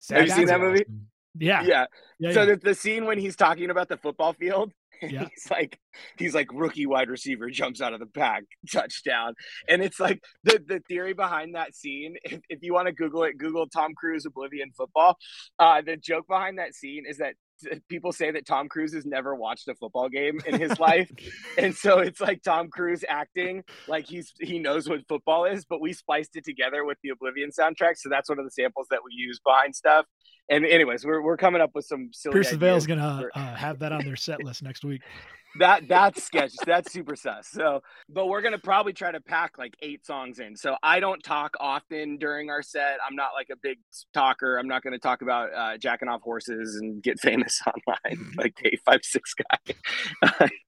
[SPEAKER 1] Sad
[SPEAKER 2] Have you seen that movie?
[SPEAKER 3] Awesome. Yeah.
[SPEAKER 2] Yeah.
[SPEAKER 3] yeah,
[SPEAKER 2] so
[SPEAKER 3] yeah.
[SPEAKER 2] the, the scene when he's talking about the football field
[SPEAKER 3] Yeah.
[SPEAKER 2] he's like he's like rookie wide receiver jumps out of the pack touchdown and it's like the the theory behind that scene if, if you want to google it google tom cruise oblivion football uh the joke behind that scene is that people say that tom cruise has never watched a football game in his life and so it's like tom cruise acting like he's he knows what football is but we spliced it together with the oblivion soundtrack so that's one of the samples that we use behind stuff and anyways we're, we're coming up with some silly
[SPEAKER 3] Pierce
[SPEAKER 2] ideas
[SPEAKER 3] gonna
[SPEAKER 2] for-
[SPEAKER 3] uh, have that on their set list next week.
[SPEAKER 2] that that's sketch that's super sus. So but we're gonna probably try to pack like eight songs in. So i don't talk often during our set. I'm not like a big talker. I'm not gonna talk about uh jacking off horses and get famous online like the 856 guy.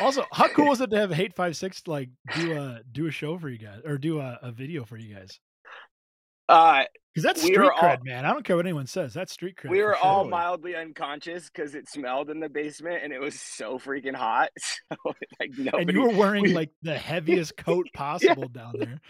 [SPEAKER 3] Also, how cool was it to have Hate Five Six like do a do a show for you guys or do a, a video for you guys?
[SPEAKER 2] uh
[SPEAKER 3] Because that's
[SPEAKER 2] We
[SPEAKER 3] street
[SPEAKER 2] all-
[SPEAKER 3] cred, man. I don't care what anyone says. That's street cred.
[SPEAKER 2] we were all mildly unconscious because it smelled in the basement and it was so freaking hot so like nobody
[SPEAKER 3] and you were wearing
[SPEAKER 2] we-
[SPEAKER 3] like the heaviest coat possible down there.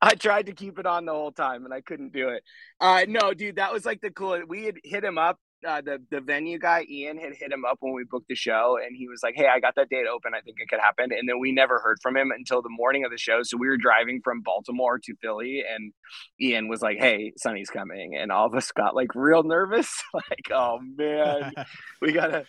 [SPEAKER 2] I tried to keep it on the whole time and I couldn't do it. Uh no, dude, that was like the cool. We had hit him up. Uh, the the venue guy Ian had hit him up when we booked the show, and he was like, "Hey, I got that date open. I think it could happen." And then we never heard from him until the morning of the show. So we were driving from Baltimore to Philly, and Ian was like, "Hey, Sonny's coming," and all of us got like real nervous. like, oh man, we gotta,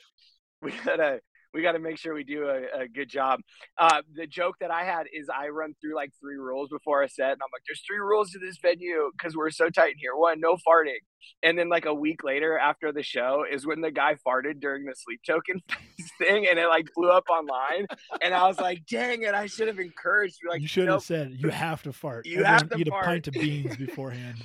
[SPEAKER 2] we gotta, we gotta make sure we do a, a good job. Uh, the joke that I had is I run through like three rules before a set, and I'm like, "There's three rules to this venue because we're so tight in here. One, no farting." And then like a week later, after the show, is when the guy farted during the sleep token thing, and it like blew up online. And I was like, "Dang it! I should have encouraged you." Like,
[SPEAKER 3] you should
[SPEAKER 2] nope.
[SPEAKER 3] have said you have to fart.
[SPEAKER 2] You have to
[SPEAKER 3] eat
[SPEAKER 2] fart.
[SPEAKER 3] a pint of beans beforehand.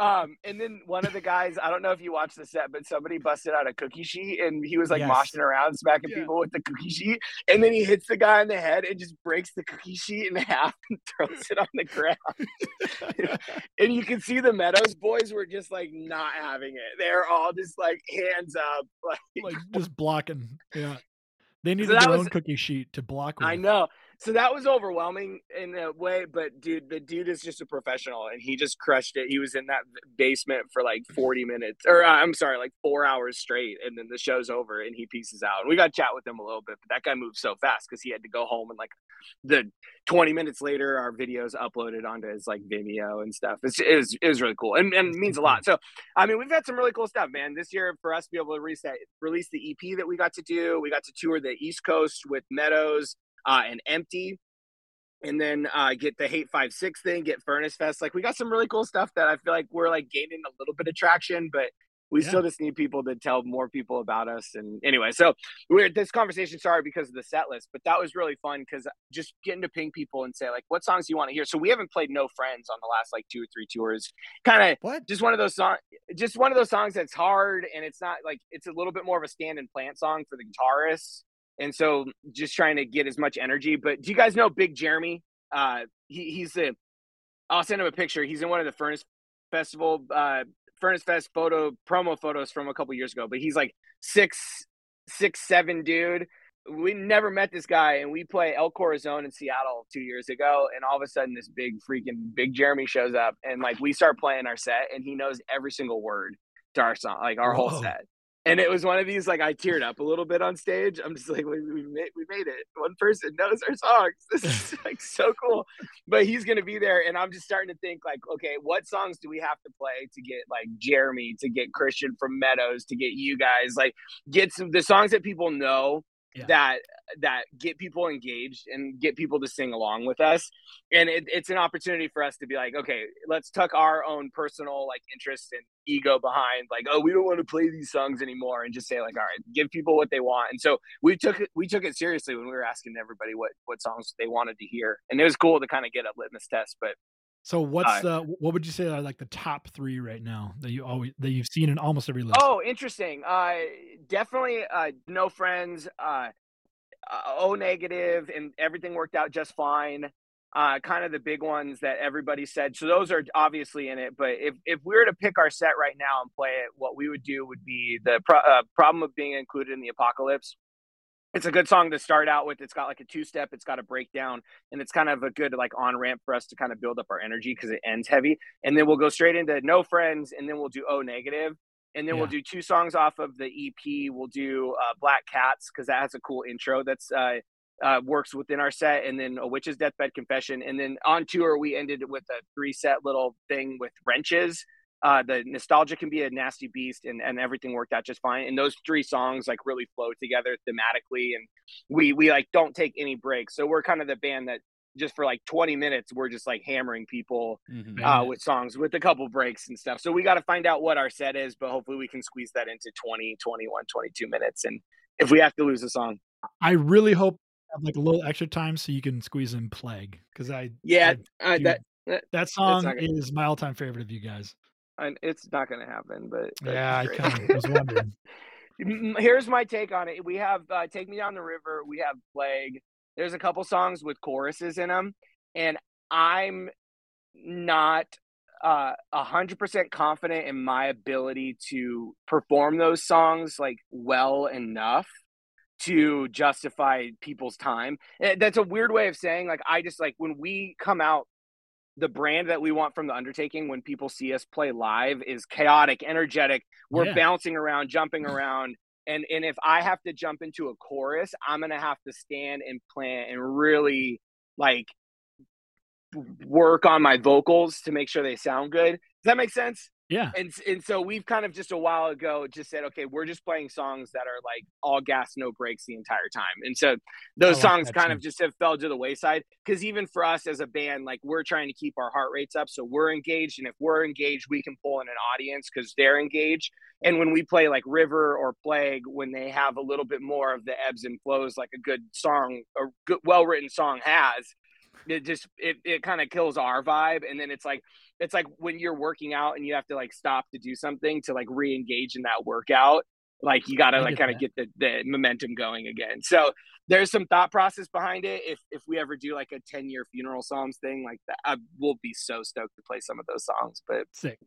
[SPEAKER 2] Um, and then one of the guys, I don't know if you watched the set, but somebody busted out a cookie sheet and he was like
[SPEAKER 1] Yes.
[SPEAKER 2] moshing around, smacking
[SPEAKER 3] Yeah.
[SPEAKER 2] people with the cookie sheet. And then he hits the guy in the head and just breaks the cookie sheet in half and throws it on the ground. and you can see the Meadows boys were just like not having it. They're all just like hands up. Like,
[SPEAKER 3] like just blocking. Yeah. They needed
[SPEAKER 2] that
[SPEAKER 3] their
[SPEAKER 2] was-
[SPEAKER 3] own cookie sheet to block with.
[SPEAKER 2] I know. So that was overwhelming in a way, but dude, the dude is just a professional and he just crushed it. He was in that basement for like 40 minutes, or uh, I'm sorry, like four hours straight. And then the show's over and he pieces out. And we got to chat with him a little bit, but that guy moved so fast because he had to go home and like the 20 minutes later, our videos uploaded onto his like Vimeo and stuff. It's, it, was, it was really cool and, and means a lot. So, I mean, we've had some really cool stuff, man. This year for us to be able to release that, release the EP that we got to do, we got to tour the East Coast with Meadows uh, and Empty, and then uh, get the Hate Five Six thing, get Furnace Fest. Like we got some really cool stuff that I feel like we're like gaining a little bit of traction, but we
[SPEAKER 3] Yeah.
[SPEAKER 2] still just need people to tell more people about us. And anyway, so we're this conversation started because of the set list, but that was really fun because just getting to ping people and say like, what songs do you want to hear? So we haven't played No Friends on the last like two or three tours. Kind of
[SPEAKER 1] What?
[SPEAKER 2] just one of those songs just one of those songs that's hard and it's not like it's a little bit more of a stand and plant song for the guitarists and so just trying to get as much energy but do you guys know big jeremy? Uh he, he's a i'll send him a picture. He's in one of the furnace festival uh furnace fest photo promo photos from a couple years ago but he's like six six seven dude. We never met this guy and we play El Corazon in Seattle two years ago and all of a sudden this big freaking big Jeremy shows up and like we start playing our set and he knows every single word to our song like our whole set and it was one of these like I teared up a little bit on stage. I'm just like we, we made we made it. One person knows our songs. This is like so cool. But he's gonna be there and I'm just starting to think like okay what songs do we have to play to get like Jeremy to get Christian from Meadows to get you guys? Like get some the songs that people know
[SPEAKER 3] Yeah.
[SPEAKER 2] that that get people engaged and get people to sing along with us and it, it's an opportunity for us to be like okay let's tuck our own personal like interest and ego behind like oh we don't want to play these songs anymore and just say like all right give people what they want and so we took it we took it seriously when we were asking everybody what what songs they wanted to hear and it was cool to kind of get a litmus test but
[SPEAKER 3] So what's
[SPEAKER 2] Uh,
[SPEAKER 3] the what would you say are like the top three right now that you always that you've seen in almost every list?
[SPEAKER 2] Oh, interesting. Uh, definitely. Uh, no friends. Uh, uh, O negative, and everything worked out just fine. Uh, kind of the big ones that everybody said. So those are obviously in it. But if if we were to pick our set right now and play it, what we would do would be the pro- uh, problem of being included in the apocalypse. It's a good song to start out with. It's got like a two step. It's got a breakdown, and it's kind of a good like on ramp for us to kind of build up our energy because it ends heavy. And then we'll go straight into no friends, and then we'll do O negative and then we'll do two songs off of the EP. We'll do uh, Black Cats because that has a cool intro that's uh, uh, works within our set, and then a Witch's Deathbed Confession, and then on tour we ended with a three set little thing with wrenches. Uh, the nostalgia can be a nasty beast, and, and everything worked out just fine. And those three songs like really flow together thematically, and we we like don't take any breaks. So we're kind of the band that just for like 20 minutes we're just like hammering people
[SPEAKER 1] Mhm.
[SPEAKER 2] uh, with songs with a couple breaks and stuff so we got to find out what our set is but hopefully we can squeeze that into 20 21 22 minutes and if we have to lose a song
[SPEAKER 3] I really hope you have like a little extra time so you can squeeze in Plague because I
[SPEAKER 2] yeah
[SPEAKER 3] I
[SPEAKER 2] uh,
[SPEAKER 3] do-
[SPEAKER 2] that, that
[SPEAKER 3] that song
[SPEAKER 2] gonna-
[SPEAKER 3] is my all time favorite of you guys.
[SPEAKER 2] and it's not gonna happen but
[SPEAKER 3] Yeah, I kind of was wondering.
[SPEAKER 2] Here's my take on it we have uh, take me down the river we have plague there's a couple songs with choruses in them and i'm not uh, a hundred percent confident in my ability to perform those songs like well enough to justify people's time. Eh, That's a weird way of saying like I just like when we come out the brand that we want from the undertaking when people see us play live is chaotic, energetic. We're
[SPEAKER 3] Yeah.
[SPEAKER 2] bouncing around, jumping around. And and if I have to jump into a chorus, I'm gonna have to stand and plan and really like work on my vocals to make sure they sound good. Does that make sense?
[SPEAKER 3] Yeah.
[SPEAKER 2] And and so we've kind of just a while ago just said, okay, we're just playing songs that are like all gas, no breaks the entire time. And so those
[SPEAKER 3] like
[SPEAKER 2] songs kind
[SPEAKER 3] too.
[SPEAKER 2] of just have fell to the wayside because even for us as a band, like we're trying to keep our heart rates up, so we're engaged, and if we're engaged, we can pull in an audience because they're engaged. And when we play like River or Plague, when they have a little bit more of the ebbs and flows, like a good song, a good, well written song has, it just it, it kind of kills our vibe and then it's like it's like when you're working out and you have to like stop to do something to like re-engage in that workout like you got to like kind of get the, the momentum going again so there's some thought process behind it if if we ever do like a 10 year funeral psalms thing like that i will be so stoked to play some of those songs but
[SPEAKER 3] Sick.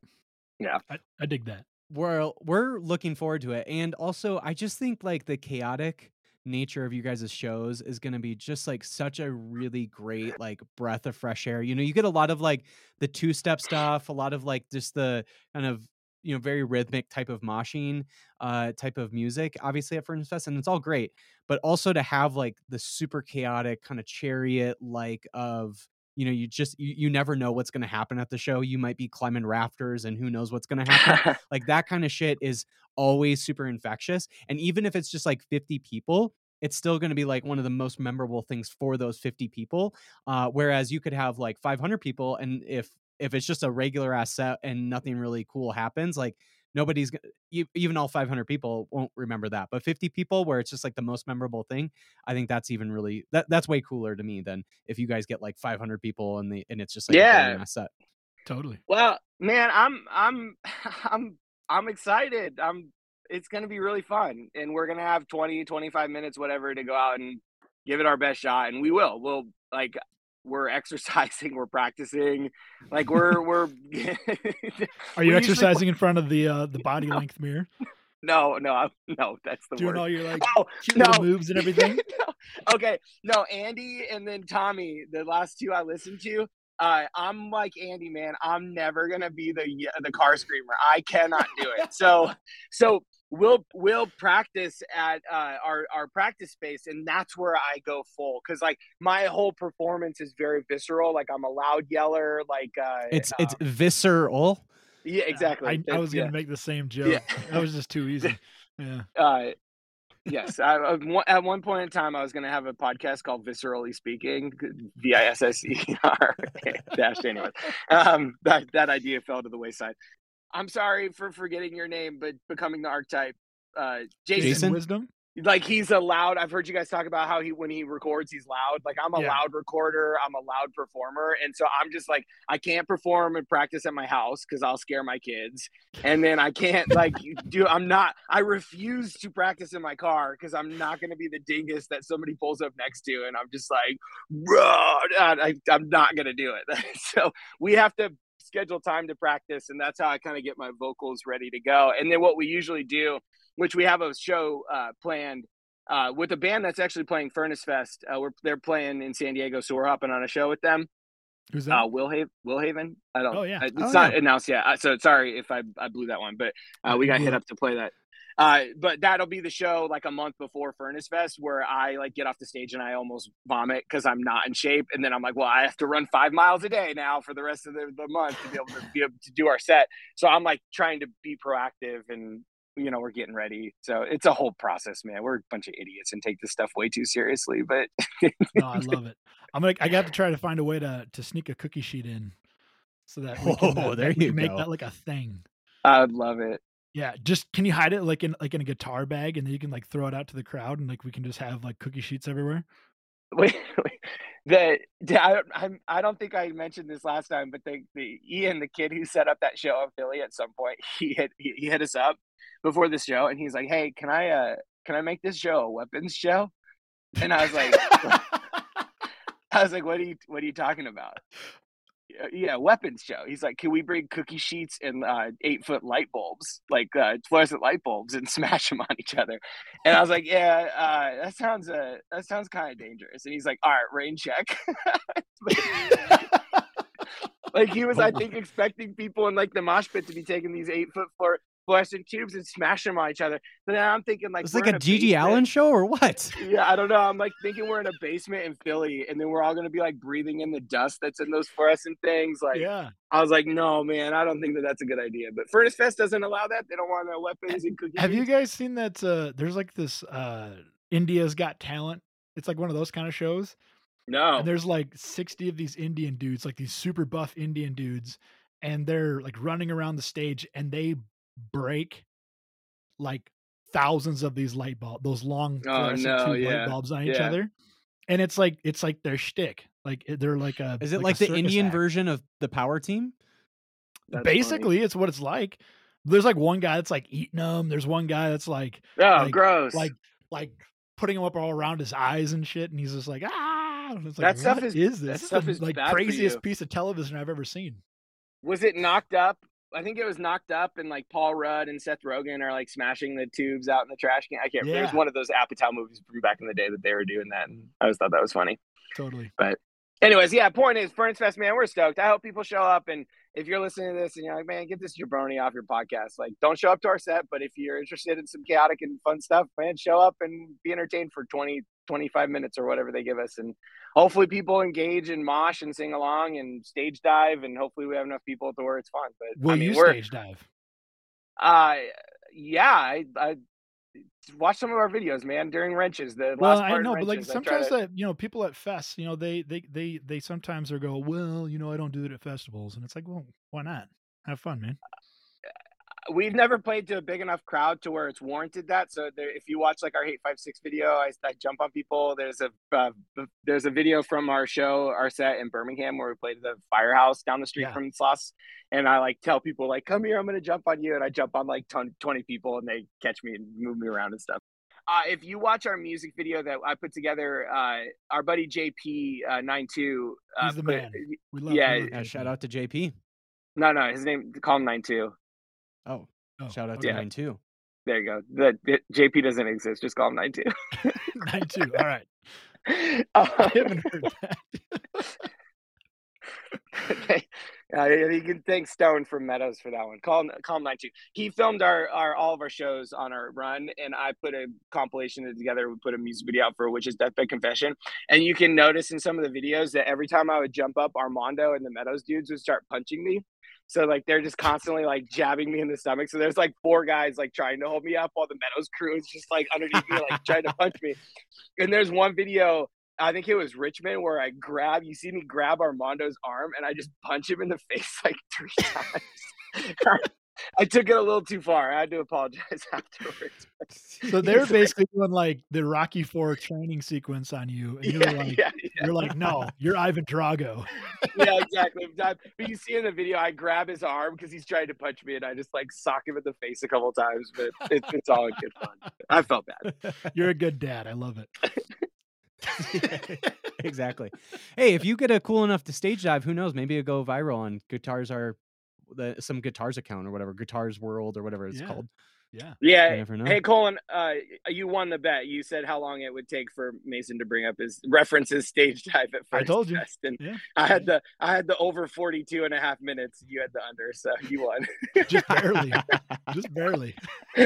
[SPEAKER 2] yeah
[SPEAKER 3] I, I dig that.
[SPEAKER 1] we're we're looking forward to it and also i just think like the chaotic nature of you guys' shows is going to be just like such a really great like breath of fresh air. You know you get a lot of like the two step stuff a lot of like just the kind of you know very rhythmic type of moshing uh type of music obviously at Furnace Fest and it's all great. But also to have like the super chaotic kind of chariot like of you know you just you, you never know what's going to happen at the show. You might be climbing rafters and who knows what's going to happen. Like that kind of shit is always super infectious and even if it's just like 50 people it's still going to be like one of the most memorable things for those 50 people uh, whereas you could have like 500 people and if if it's just a regular ass set and nothing really cool happens like nobody's e- even all 500 people won't remember that but 50 people where it's just like the most memorable thing i think that's even really that that's way cooler to me than if you guys get like 500 people and the and it's just like
[SPEAKER 2] Yeah.
[SPEAKER 1] boring set
[SPEAKER 3] Totally.
[SPEAKER 2] Well, man, I'm I'm I'm I'm excited. I'm it's going to be really fun and we're going to have 20 25 minutes whatever to go out and give it our best shot and we will. We'll like we're exercising, we're practicing. Like we're we're
[SPEAKER 3] Are you
[SPEAKER 2] usually
[SPEAKER 3] exercising in front of the uh, the body length mirror?
[SPEAKER 2] No, no, I- no, that's the
[SPEAKER 3] Doing
[SPEAKER 2] word.
[SPEAKER 3] all your like
[SPEAKER 2] Oh, no.
[SPEAKER 3] moves and everything?
[SPEAKER 2] no. Okay, no, Andy and then Tommy, the last two I listened to. Uh, I'm like Andy, man. I'm never gonna be the the car screamer. I cannot do it. So, so we'll we'll practice at uh, our our practice space, and that's where I go full because like my whole performance is very visceral. Like I'm a loud yeller. Like uh,
[SPEAKER 1] it's it's visceral
[SPEAKER 2] yeah, exactly.
[SPEAKER 3] I, I
[SPEAKER 2] It's-
[SPEAKER 3] was gonna
[SPEAKER 2] yeah.
[SPEAKER 3] make the same joke.
[SPEAKER 2] Yeah.
[SPEAKER 3] That was just too easy. Yeah.
[SPEAKER 2] uh yes I, I- at one point in time i was going to have a podcast called viscerally speaking v-i-s-s-e-r dash anyway um that, that idea fell to the wayside i'm sorry for forgetting your name but becoming the archetype uh jason,
[SPEAKER 1] Jason?
[SPEAKER 3] Wisdom.
[SPEAKER 2] Like he's a loud i've heard you guys talk about how he when he records he's loud. Like i'm a
[SPEAKER 3] Yeah.
[SPEAKER 2] loud recorder. I'm a loud performer. And so i'm just like i can't perform and practice at my house because i'll scare my kids. And then i can't like do i'm not i refuse to practice in my car because i'm not going to be the dingus that somebody pulls up next to and i'm just like I, i'm not going to do it. So we have to schedule time to practice and that's how i kind of get my vocals ready to go. And then what we usually do which we have a show uh, planned uh, with a band that's actually playing Furnace Fest. Uh, we're they're playing in San Diego, so we're hopping on a show with them.
[SPEAKER 3] Who's
[SPEAKER 2] Uh, Will Haven. Will Haven. I, don't.
[SPEAKER 3] Oh, yeah.
[SPEAKER 2] I- It's
[SPEAKER 3] Oh,
[SPEAKER 2] not
[SPEAKER 3] yeah.
[SPEAKER 2] announced yet. Uh, So sorry if I, I blew that one, but uh, we got hit up to play that. Uh, but that'll be the show like a month before Furnace Fest where I like get off the stage and I almost vomit because I'm not in shape. And then I'm like, well, I have to run five miles a day now for the rest of the, the month to be able to be able to do our set. So I'm like trying to be proactive and you know we're getting ready. So it's a whole process, man. We're a bunch of idiots and take this stuff way too seriously. But
[SPEAKER 3] No, I love it. I'm gonna. I got to try to find a way to to sneak a cookie sheet in, so that we can,
[SPEAKER 1] Oh,
[SPEAKER 3] that
[SPEAKER 1] there
[SPEAKER 3] we can
[SPEAKER 1] you
[SPEAKER 3] make
[SPEAKER 1] go.
[SPEAKER 3] that like a thing.
[SPEAKER 2] I would love it.
[SPEAKER 3] Yeah, just can you hide it like in like in a guitar bag, and then you can like throw it out to the crowd, and like we can just have like cookie sheets everywhere.
[SPEAKER 2] Wait, wait. The, the I, I'm- I don't think I mentioned this last time, but the, the Ian, the kid who set up that show in Philly at some point, he hit he, he hit us up before the show, and he's like, "Hey, can I uh can I make this show a weapons show?" And I was like, I was like, "What are you what are you talking about?" "Yeah, Yeah, weapons show. He's like, "Can we bring cookie sheets and uh, eight foot light bulbs, like uh, fluorescent light bulbs, and smash them on each other?" And I was like, "Yeah, uh, that sounds uh, that sounds kind of dangerous." And he's like, "All right, rain check." like he was, I think, expecting people in like the mosh pit to be taking these eight foot floor fluorescent tubes and smashing them on each other. But then I'm thinking like
[SPEAKER 1] It's like a GG
[SPEAKER 2] basement.
[SPEAKER 1] Allin show or what?
[SPEAKER 2] Yeah, I don't know. I'm like thinking we're in a basement in Philly, and then we're all gonna be like breathing in the dust that's in those fluorescent things. Like,
[SPEAKER 3] Yeah.
[SPEAKER 2] I was like, no, man, I don't think that that's a good idea. But Furnace Fest doesn't allow that. They don't want no weapons and cookies.
[SPEAKER 3] Have you guys seen that? Uh, there's like this uh, India's Got Talent. It's like one of those kind of shows.
[SPEAKER 2] No.
[SPEAKER 3] And there's like 60 of these Indian dudes, like these super buff Indian dudes, and they're like running around the stage and they break like thousands of these light bulbs, those long
[SPEAKER 2] Oh, no,
[SPEAKER 3] tube
[SPEAKER 2] yeah,
[SPEAKER 3] light bulbs on each other. And it's like it's like their shtick. Like they're like a
[SPEAKER 1] Is it
[SPEAKER 3] a
[SPEAKER 1] like, the Indian
[SPEAKER 3] act.
[SPEAKER 1] version of the Power Team?
[SPEAKER 2] That's
[SPEAKER 3] Basically, it's what it's like. There's like one guy that's like eating them. There's one guy that's like
[SPEAKER 2] Oh,
[SPEAKER 3] like,
[SPEAKER 2] gross.
[SPEAKER 3] like like putting them up all around his eyes and shit, and he's just like ah. It's like,
[SPEAKER 2] That stuff
[SPEAKER 3] "What
[SPEAKER 2] is-
[SPEAKER 3] is this? This
[SPEAKER 2] stuff
[SPEAKER 3] the,
[SPEAKER 2] is
[SPEAKER 3] like craziest piece of television I've ever seen.
[SPEAKER 2] was it knocked up? I think it was knocked up, and like Paul Rudd and Seth Rogen are like smashing the tubes out in the trash can. I can't. It was one of those Apatow movies from back in the day that they were doing that, and I always thought that was funny.
[SPEAKER 3] Totally.
[SPEAKER 2] But anyways, yeah. Point is, Furnace Fest, man, we're stoked. I hope people show up, and if you're listening to this and you're like, man, get this jabroni off your podcast, like, don't show up to our set. But if you're interested in some chaotic and fun stuff, man, show up and be entertained for 20, 25 minutes or whatever they give us, and hopefully people engage and mosh and sing along and stage dive, and hopefully we have enough people to where it's fun. But
[SPEAKER 3] Will
[SPEAKER 2] I mean,
[SPEAKER 3] you stage dive?
[SPEAKER 2] uh, yeah, I, I watch some of our videos, man, during wrenches. The
[SPEAKER 3] Well,
[SPEAKER 2] last
[SPEAKER 3] I know,
[SPEAKER 2] of
[SPEAKER 3] but like
[SPEAKER 2] Wrenches,
[SPEAKER 3] sometimes
[SPEAKER 2] to-
[SPEAKER 3] that you know people at fests, you know, they they they they sometimes are go, well, you know, I don't do it at festivals, and it's like, well, why not? Have fun, man.
[SPEAKER 2] We've never played to a big enough crowd to where it's warranted that. So there, if you watch like our hate five six video, I, I jump on people. There's a uh, there's a video from our show, our set in Birmingham where we played the firehouse down the street
[SPEAKER 3] Yeah.
[SPEAKER 2] from Sloss. And I like tell people like, come here, I'm gonna jump on you, and I jump on like 10, 20 people, and they catch me and move me around and stuff. Uh, if you watch our music video that I put together, uh, our buddy JP uh, 92, uh,
[SPEAKER 3] He's the
[SPEAKER 2] put-
[SPEAKER 3] man. We love,
[SPEAKER 2] yeah,
[SPEAKER 3] we love
[SPEAKER 1] Yeah,
[SPEAKER 3] JP.
[SPEAKER 1] shout out to JP.
[SPEAKER 2] no, no, his name, call him 92.
[SPEAKER 1] Oh,
[SPEAKER 3] Oh,
[SPEAKER 1] shout out
[SPEAKER 3] okay.
[SPEAKER 1] to nine too.
[SPEAKER 2] There you go. The, the JP doesn't exist. Just call him 92.
[SPEAKER 3] Nine two. All right.
[SPEAKER 2] Uh,
[SPEAKER 3] I haven't heard that.
[SPEAKER 2] uh, you can thank Stone from Meadows for that one. Call call him 92. He filmed our, our all of our shows on our run, and I put a compilation together. We put a music video out for which is Deathbed Confession, and you can notice in some of the videos that every time I would jump up, Armando and the Meadows dudes would start punching me. So like they're just constantly like jabbing me in the stomach. So there's like four guys like trying to hold me up while the Meadows crew is just like underneath me, like trying to punch me. And there's one video, I think it was Richmond, where I grab you see me grab Armando's arm and I just punch him in the face like three times. I took it a little too far. I had to apologize afterwards.
[SPEAKER 3] So they're basically doing like the Rocky Four training sequence on you, and you're
[SPEAKER 2] Yeah,
[SPEAKER 3] like,
[SPEAKER 2] yeah,
[SPEAKER 3] you're like, no, you're Ivan Drago.
[SPEAKER 2] yeah, exactly. But you see in the video, I grab his arm because he's trying to punch me, and I just like sock him in the face a couple times. But it, it's all in good fun. I felt bad.
[SPEAKER 3] You're a good dad. I love it.
[SPEAKER 1] exactly. Hey, if you get a cool enough to stage dive, who knows? Maybe it'll go viral on guitars are the some guitars account or whatever, guitars world or whatever it's
[SPEAKER 3] Yeah.
[SPEAKER 1] called.
[SPEAKER 3] Yeah.
[SPEAKER 2] Yeah.
[SPEAKER 1] Never know.
[SPEAKER 2] Hey, Cullen, uh, you won the bet. You said how long it would take for Mason to bring up his references stage dive at first.
[SPEAKER 3] I told you.
[SPEAKER 2] test, and
[SPEAKER 3] Yeah.
[SPEAKER 2] I had the I had the over 42 and a half minutes. You had the under, so you won.
[SPEAKER 3] Just barely. Just barely.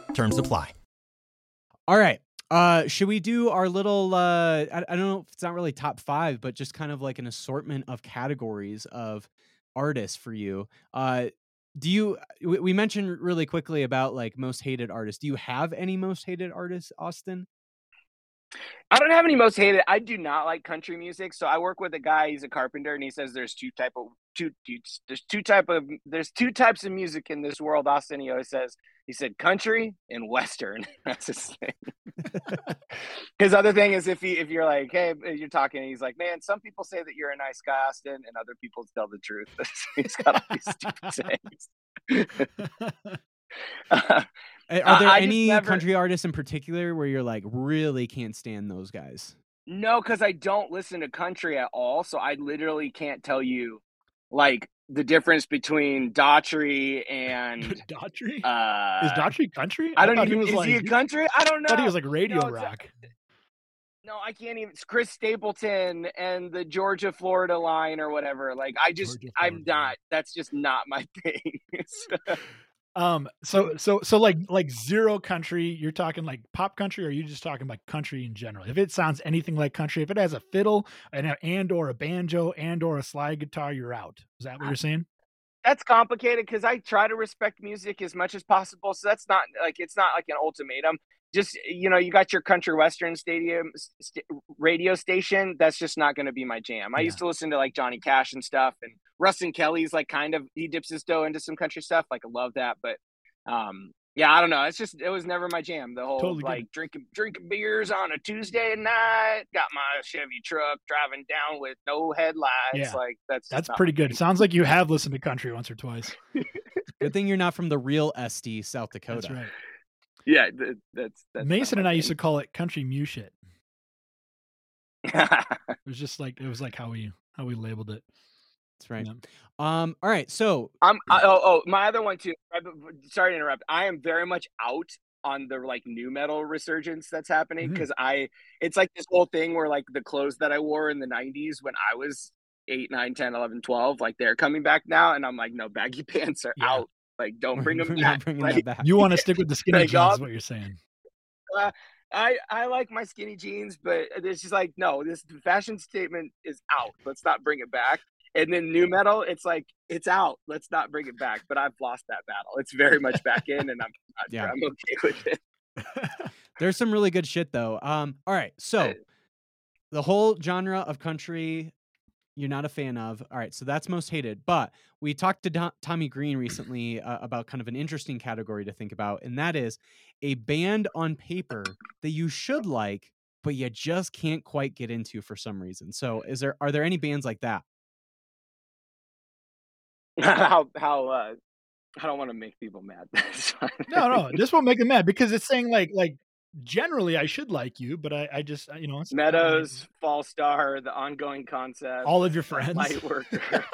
[SPEAKER 4] Terms apply.
[SPEAKER 1] All right. Uh, should we do our little? Uh, I, I don't know if it's not really top five, but just kind of like an assortment of categories of artists for you. Uh, do you? We, we mentioned really quickly about like most hated artists. Do you have any most hated artists, Austin?
[SPEAKER 2] I don't have any most hated. I do not like country music, so I work with a guy. He's a carpenter, and he says there's two type of two, two there's two type of there's two types of music in this world. Austin, he always says he said country and western. That's his thing. his other thing is if he if you're like hey you're talking, he's like man, some people say that you're a nice guy, Austin, and other people tell the truth. he's got all these stupid sayings.
[SPEAKER 1] Uh, Are there any
[SPEAKER 2] never-
[SPEAKER 1] country artists in particular where you're like really can't stand those guys?
[SPEAKER 2] No, because I don't listen to country at all, so I literally can't tell you like the difference between Daughtry and
[SPEAKER 3] Daughtry?
[SPEAKER 2] uh
[SPEAKER 3] Is Daughtry country?
[SPEAKER 2] I don't
[SPEAKER 3] thought
[SPEAKER 2] even
[SPEAKER 3] he was
[SPEAKER 2] is
[SPEAKER 3] like
[SPEAKER 2] he a country? I don't know.
[SPEAKER 3] I thought he was like radio
[SPEAKER 2] No,
[SPEAKER 3] rock.
[SPEAKER 2] No, I can't even. It's Chris Stapleton and the Georgia Florida line or whatever. Like I just,
[SPEAKER 3] Georgia,
[SPEAKER 2] I'm not. That's just not my thing. So-
[SPEAKER 3] Um so so so like like zero country, you're talking like pop country or are you just talking like country in general? If it sounds anything like country, if it has a fiddle and a, and or a banjo and or a slide guitar, you're out. Is that what you're saying?
[SPEAKER 2] that's complicated because I try to respect music as much as possible. So that's not like it's not like an ultimatum. Just you know, you got your country western stadium st- radio station. That's just not going to be my jam. I
[SPEAKER 3] Yeah.
[SPEAKER 2] used to listen to like Johnny Cash and stuff, and Ruston Kelly's like kind of he dips his toe into some country stuff. Like I love that, but um, yeah, I don't know. It's just it was never my jam. The whole
[SPEAKER 3] Totally
[SPEAKER 2] like
[SPEAKER 3] it.
[SPEAKER 2] drinking drinking beers on a Tuesday night. Got my Chevy truck driving down with no headlights.
[SPEAKER 3] Yeah.
[SPEAKER 2] Like that's
[SPEAKER 3] That's pretty good.
[SPEAKER 2] thing.
[SPEAKER 3] Sounds like you have listened to country once or twice.
[SPEAKER 1] Good thing you're not from the real SD, South Dakota.
[SPEAKER 3] That's right.
[SPEAKER 2] Yeah, th- that's that's
[SPEAKER 3] Mason and I used to call it country mu shit. It was just like it was like how we how we labeled it.
[SPEAKER 1] That's right.
[SPEAKER 3] Yeah.
[SPEAKER 1] Um. All right. So
[SPEAKER 2] I'm I, oh oh my other one too. Sorry to interrupt. I am very much out on the like nu metal resurgence that's happening because I it's like this whole thing where like the clothes that I wore in the 90s when I was 8 9 10 11 12 like they're coming back now and I'm like no baggy pants are
[SPEAKER 3] Yeah.
[SPEAKER 2] out like don't bring them back
[SPEAKER 1] bringing
[SPEAKER 2] Like,
[SPEAKER 1] that back.
[SPEAKER 3] You want to stick with the skinny
[SPEAKER 2] Like,
[SPEAKER 3] jeans, is what you're saying.
[SPEAKER 2] uh, I I like my skinny jeans, but it's just like no, this fashion statement is out. Let's not bring it back. And then nu metal, it's like it's out. Let's not bring it back. But I've lost that battle. It's very much back in, and I'm not,
[SPEAKER 1] Yeah.
[SPEAKER 2] I'm okay with it.
[SPEAKER 1] There's some really good shit though. Um. All right. So the whole genre of country you're not a fan of. All right, so that's most hated. But we talked to Do- Tommy Green recently uh, about kind of an interesting category to think about, and that is a band on paper that you should like, but you just can't quite get into for some reason. So, is there are there any bands like that?
[SPEAKER 2] how how uh, I don't want to make people mad. That's.
[SPEAKER 3] No, no, this won't make them mad because it's saying like like generally I should like you, but I I just you know it's not like-
[SPEAKER 2] Meadows, Fallstar, the ongoing concept,
[SPEAKER 3] all of your friends.
[SPEAKER 2] light worker.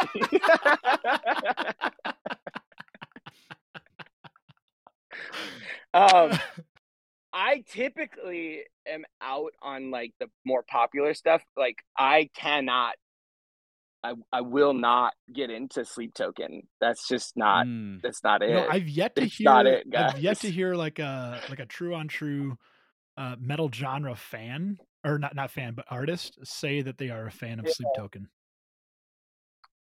[SPEAKER 2] um, I typically am out on like the more popular stuff. Like I cannot, I I will not get into Sleep Token. That's just not.
[SPEAKER 1] Mm.
[SPEAKER 2] That's not it.
[SPEAKER 3] No, I've yet to
[SPEAKER 2] It's
[SPEAKER 3] hear.
[SPEAKER 2] not it,
[SPEAKER 3] I've yet to hear like a like a true on true uh, metal genre fan or not not fan but artist say that they are a fan of Sleep Token.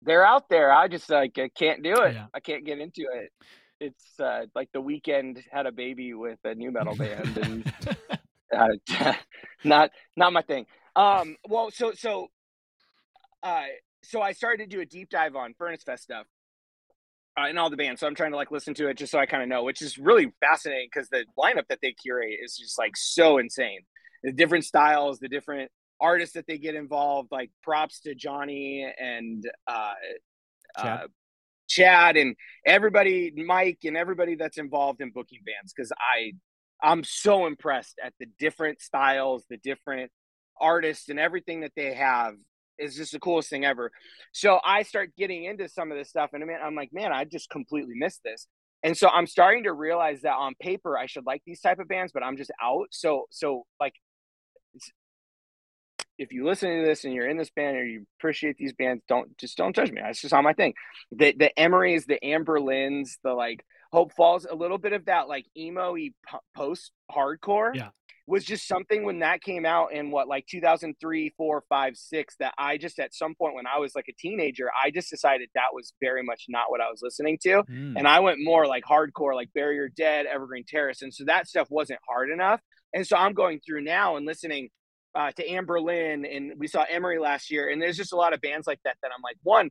[SPEAKER 2] They're out there. I just like I can't do it.
[SPEAKER 3] Yeah.
[SPEAKER 2] I can't get into it. It's uh, like the Weeknd had a baby with a nu metal band, and uh, not not my thing. Um, well, so so, uh, so I started to do a deep dive on Furnace Fest stuff, uh, in all the bands. So I'm trying to like listen to it just so I kind of know, which is really fascinating because the lineup that they curate is just like so insane. The different styles, the different artists that they get involved. Like props to Johnny and uh,
[SPEAKER 1] Chad.
[SPEAKER 2] uh, Chad and everybody, Mike and everybody that's involved in booking bands because I I'm so impressed at the different styles, the different artists, and everything that they have is just the coolest thing ever. So I start getting into some of this stuff, and I'm like, man, I just completely missed this. And so I'm starting to realize that on paper I should like these type of bands, but I'm just out. So so like if you listen to this and you're in this band or you appreciate these bands, don't just don't judge me. That's just not my thing. The the Emerys, the Anberlins, the like Hopesfall, a little bit of that like emo post hardcore
[SPEAKER 3] Yeah.
[SPEAKER 2] Was just something when that came out in what like 2003 4 5 6 that i just at some point when i was like a teenager i just decided that was very much not what i was listening to
[SPEAKER 1] Mm.
[SPEAKER 2] and i went more like hardcore like Bury Your Dead evergreen terrace and so that stuff wasn't hard enough and so i'm going through now and listening uh, to Anberlin and we saw emery last year and there's just a lot of bands like that that i'm like one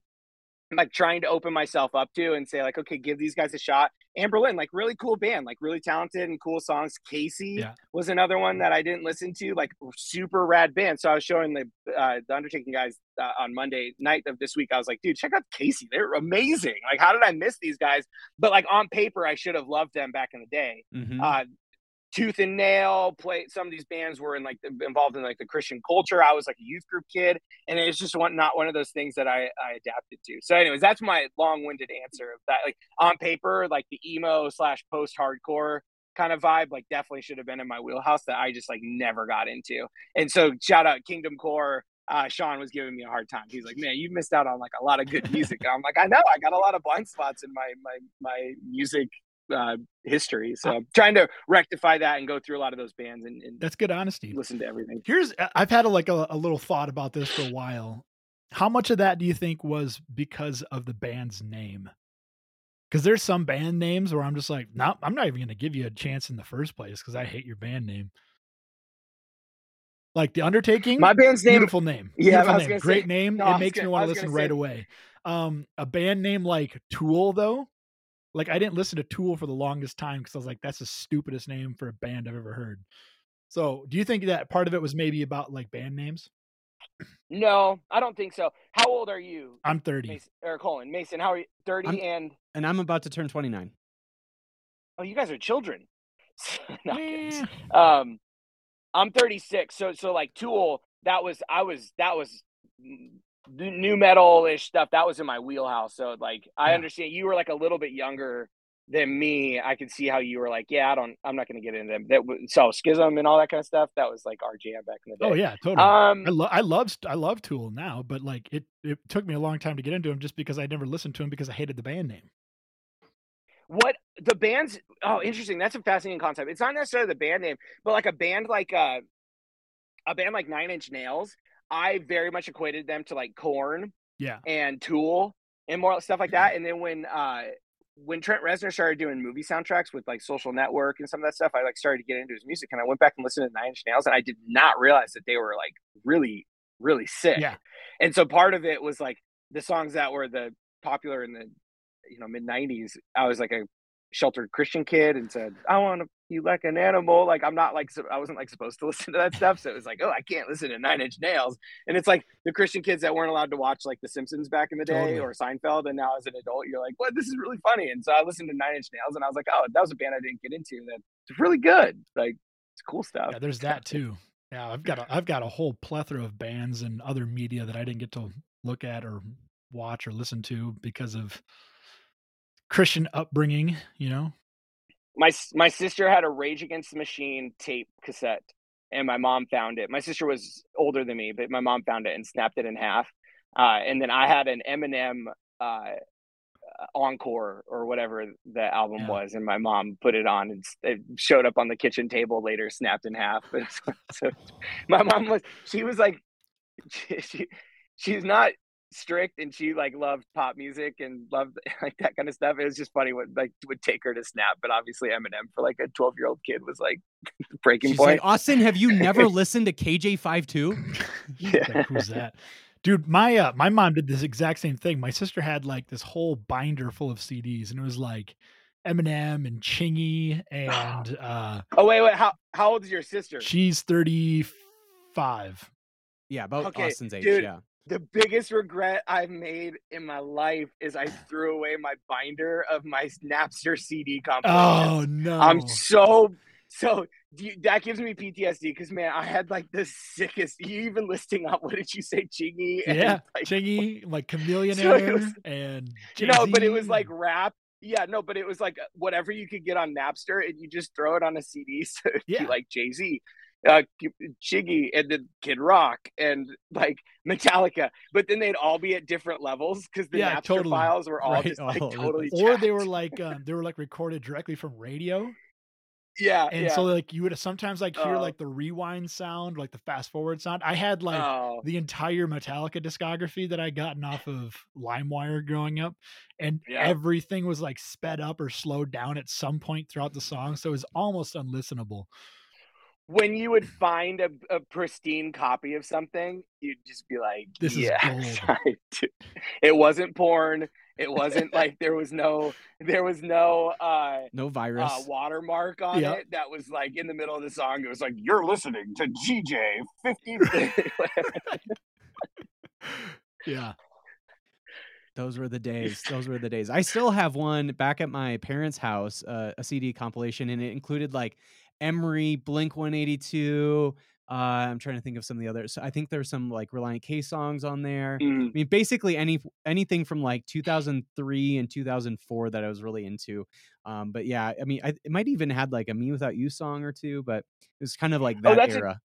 [SPEAKER 2] like trying to open myself up to and say like, okay, give these guys a shot. Anberlin, like really cool band, like really talented and cool songs. Casey
[SPEAKER 3] Yeah.
[SPEAKER 2] was another one that I didn't listen to, like super rad band. So I was showing the uh, the Undertaking guys uh, on Monday night of this week. I was like, dude, check out Casey. They're amazing. Like, how did I miss these guys? But like on paper, I should have loved them back in the day.
[SPEAKER 1] Mhm.
[SPEAKER 2] Uh, Tooth and Nail play some of these bands were in like involved in like the Christian culture. I was like a youth group kid, and it's just one not one of those things that I I adapted to. So, anyways, that's my long winded answer of that. Like on paper, like the emo slash post hardcore kind of vibe, like definitely should have been in my wheelhouse that I just like never got into. And so, shout out Kingdom Core. Uh, Sean was giving me a hard time. He's like, "Man, you missed out on like a lot of good music." I'm like, "I know. I got a lot of blind spots in my my my music uh, history. So I'm trying to rectify that and go through a lot of those bands and, and
[SPEAKER 3] That's good honesty.
[SPEAKER 2] listen to everything.
[SPEAKER 3] Here's I've had a, like a, a little thought about this for a while. How much of that do you think was because of the band's name? Because there's some band names where I'm just like, no, I'm not even going to give you a chance in the first place because I hate your band name. Like the Undertaking,
[SPEAKER 2] My band's name-
[SPEAKER 3] beautiful name,
[SPEAKER 2] Yeah,
[SPEAKER 3] beautiful name, great
[SPEAKER 2] say-
[SPEAKER 3] name.
[SPEAKER 2] no,
[SPEAKER 3] it makes
[SPEAKER 2] gonna-
[SPEAKER 3] me want to listen
[SPEAKER 2] gonna
[SPEAKER 3] right
[SPEAKER 2] say-
[SPEAKER 3] away. Um, a band name like Tool, though, like I didn't listen to Tool for the longest time because I was like, that's the stupidest name for a band I've ever heard. So, do you think that part of it was maybe about like band names?
[SPEAKER 2] No, I don't think so. How old are you?
[SPEAKER 3] I'm 30.
[SPEAKER 2] Mason, or Cullen, Mason, how are you? 30
[SPEAKER 1] I'm-
[SPEAKER 2] and
[SPEAKER 1] And I'm about to turn 29.
[SPEAKER 2] oh, you guys are children. No, I'm um, I'm 36. So, so like Tool, that was, I was, that was n- nu metal ish stuff. That was in my wheelhouse. So, like, I
[SPEAKER 3] Yeah.
[SPEAKER 2] understand you were like a little bit younger than me. I could see how you were like, yeah, I don't, I'm not going to get into them. That so schism and all that kind of stuff. That was like our jam back in the day.
[SPEAKER 3] Oh yeah, totally.
[SPEAKER 2] Um,
[SPEAKER 3] I love I love I love Tool now, but like it it took me a long time to get into him just because I never listened to him because I hated the band name.
[SPEAKER 2] what the bands oh interesting that's a fascinating concept it's not necessarily the band name but like a band like uh a band like nine inch nails i very much equated them to like Korn
[SPEAKER 3] Yeah.
[SPEAKER 2] and tool and more stuff like that and then when uh when Trent Reznor started doing movie soundtracks with like Social Network and some of that stuff, I like started to get into his music, and I went back and listened to Nine Inch Nails, and I did not realize that they were like really, really sick.
[SPEAKER 3] Yeah.
[SPEAKER 2] And so part of it was like the songs that were the popular in the you know mid '90s. I was like a sheltered Christian kid and said, "I want to be like an animal." Like I'm not like I wasn't like supposed to listen to that stuff, so it was like, "Oh, I can't listen to Nine Inch Nails." And it's like the Christian kids that weren't allowed to watch like The Simpsons back in the day
[SPEAKER 3] Totally.
[SPEAKER 2] or Seinfeld, and now as an adult, you're like, "What? This is really funny." And so I listened to Nine Inch Nails, and I was like, "Oh, that was a band I didn't get into. That's really good. Like it's cool stuff."
[SPEAKER 3] Yeah, there's that too. Yeah, I've got a, I've got a whole plethora of bands and other media that I didn't get to look at or watch or listen to because of Christian upbringing. You know,
[SPEAKER 2] my my sister had a Rage Against the Machine tape cassette, and my mom found it. My sister was older than me, but my mom found it and snapped it in half. Uh, and then I had an Eminem uh, encore or whatever the album
[SPEAKER 3] Yeah.
[SPEAKER 2] was, and my mom put it on and it showed up on the kitchen table later, snapped in half. so my mom was she was like she, she she's not strict and she like loved pop music and loved like that kind of stuff. It was just funny what like would take her to snap, but obviously Eminem for like a 12 year old kid was like breaking
[SPEAKER 1] She's
[SPEAKER 2] point.
[SPEAKER 1] like, Austin, have you never listened to KJ52?
[SPEAKER 3] Like, who's that? Dude, my uh, my mom did this exact same thing. My sister had like this whole binder full of CDs, and it was like Eminem and Chingy, and uh,
[SPEAKER 2] Oh wait, wait. How how old is your sister?
[SPEAKER 3] she's thirty five.
[SPEAKER 1] Yeah, about
[SPEAKER 2] Okay,
[SPEAKER 1] Austin's age.
[SPEAKER 2] dude,
[SPEAKER 1] Yeah.
[SPEAKER 2] The biggest regret I've made in my life is I threw away my binder of my Napster CD compilations.
[SPEAKER 3] Oh no!
[SPEAKER 2] I'm so so do you, that gives me PTSD because man, I had like the sickest. You even listing out what did you say, Chingy? and,
[SPEAKER 3] yeah,
[SPEAKER 2] like,
[SPEAKER 3] Chingy, like Chameleon
[SPEAKER 2] So was-
[SPEAKER 3] and
[SPEAKER 2] no, but it was like rap. Yeah, no, but it was like whatever you could get on Napster, and you just throw it on a CD. So
[SPEAKER 3] Yeah.
[SPEAKER 2] like Jay Z, uh, Chingy, and then Kid Rock, and like Metallica. But then they'd all be at different levels because the
[SPEAKER 3] Yeah,
[SPEAKER 2] Napster
[SPEAKER 3] totally.
[SPEAKER 2] files were all
[SPEAKER 3] Right,
[SPEAKER 2] just like
[SPEAKER 1] all
[SPEAKER 2] totally.
[SPEAKER 3] or they were like um, they were like recorded directly from radio,
[SPEAKER 2] yeah,
[SPEAKER 3] and
[SPEAKER 2] yeah.
[SPEAKER 3] so like you would sometimes like hear
[SPEAKER 2] Oh.
[SPEAKER 3] like the rewind sound, like the fast forward sound. I had like
[SPEAKER 2] oh,
[SPEAKER 3] the entire Metallica discography that I gotten off of LimeWire growing up, and
[SPEAKER 2] Yeah.
[SPEAKER 3] everything was like sped up or slowed down at some point throughout the song, so it was almost unlistenable.
[SPEAKER 2] When you would find a, a pristine copy of something, you'd just be like,
[SPEAKER 3] This is.
[SPEAKER 2] It wasn't porn. It wasn't like there was no there was no uh
[SPEAKER 1] No virus.
[SPEAKER 2] uh, watermark on
[SPEAKER 3] Yeah.
[SPEAKER 2] it that was like in the middle of the song. It was like you're listening to GJ fifty.
[SPEAKER 3] Yeah,
[SPEAKER 1] Those were the days. Those were the days. I still have one back at my parents' house, uh, a CD compilation, and it included like Emery, Blink 182. Uh, I'm trying to think of some of the others. I think there's some like Relient K songs on there.
[SPEAKER 2] Mm.
[SPEAKER 1] I mean, basically any anything from like 2003 and 2004 that I was really into. Um, but yeah, I mean, I, it might even had like a "Me Without You" song or two, but it was kind of like
[SPEAKER 2] Oh,
[SPEAKER 1] that
[SPEAKER 2] that's a-
[SPEAKER 1] era.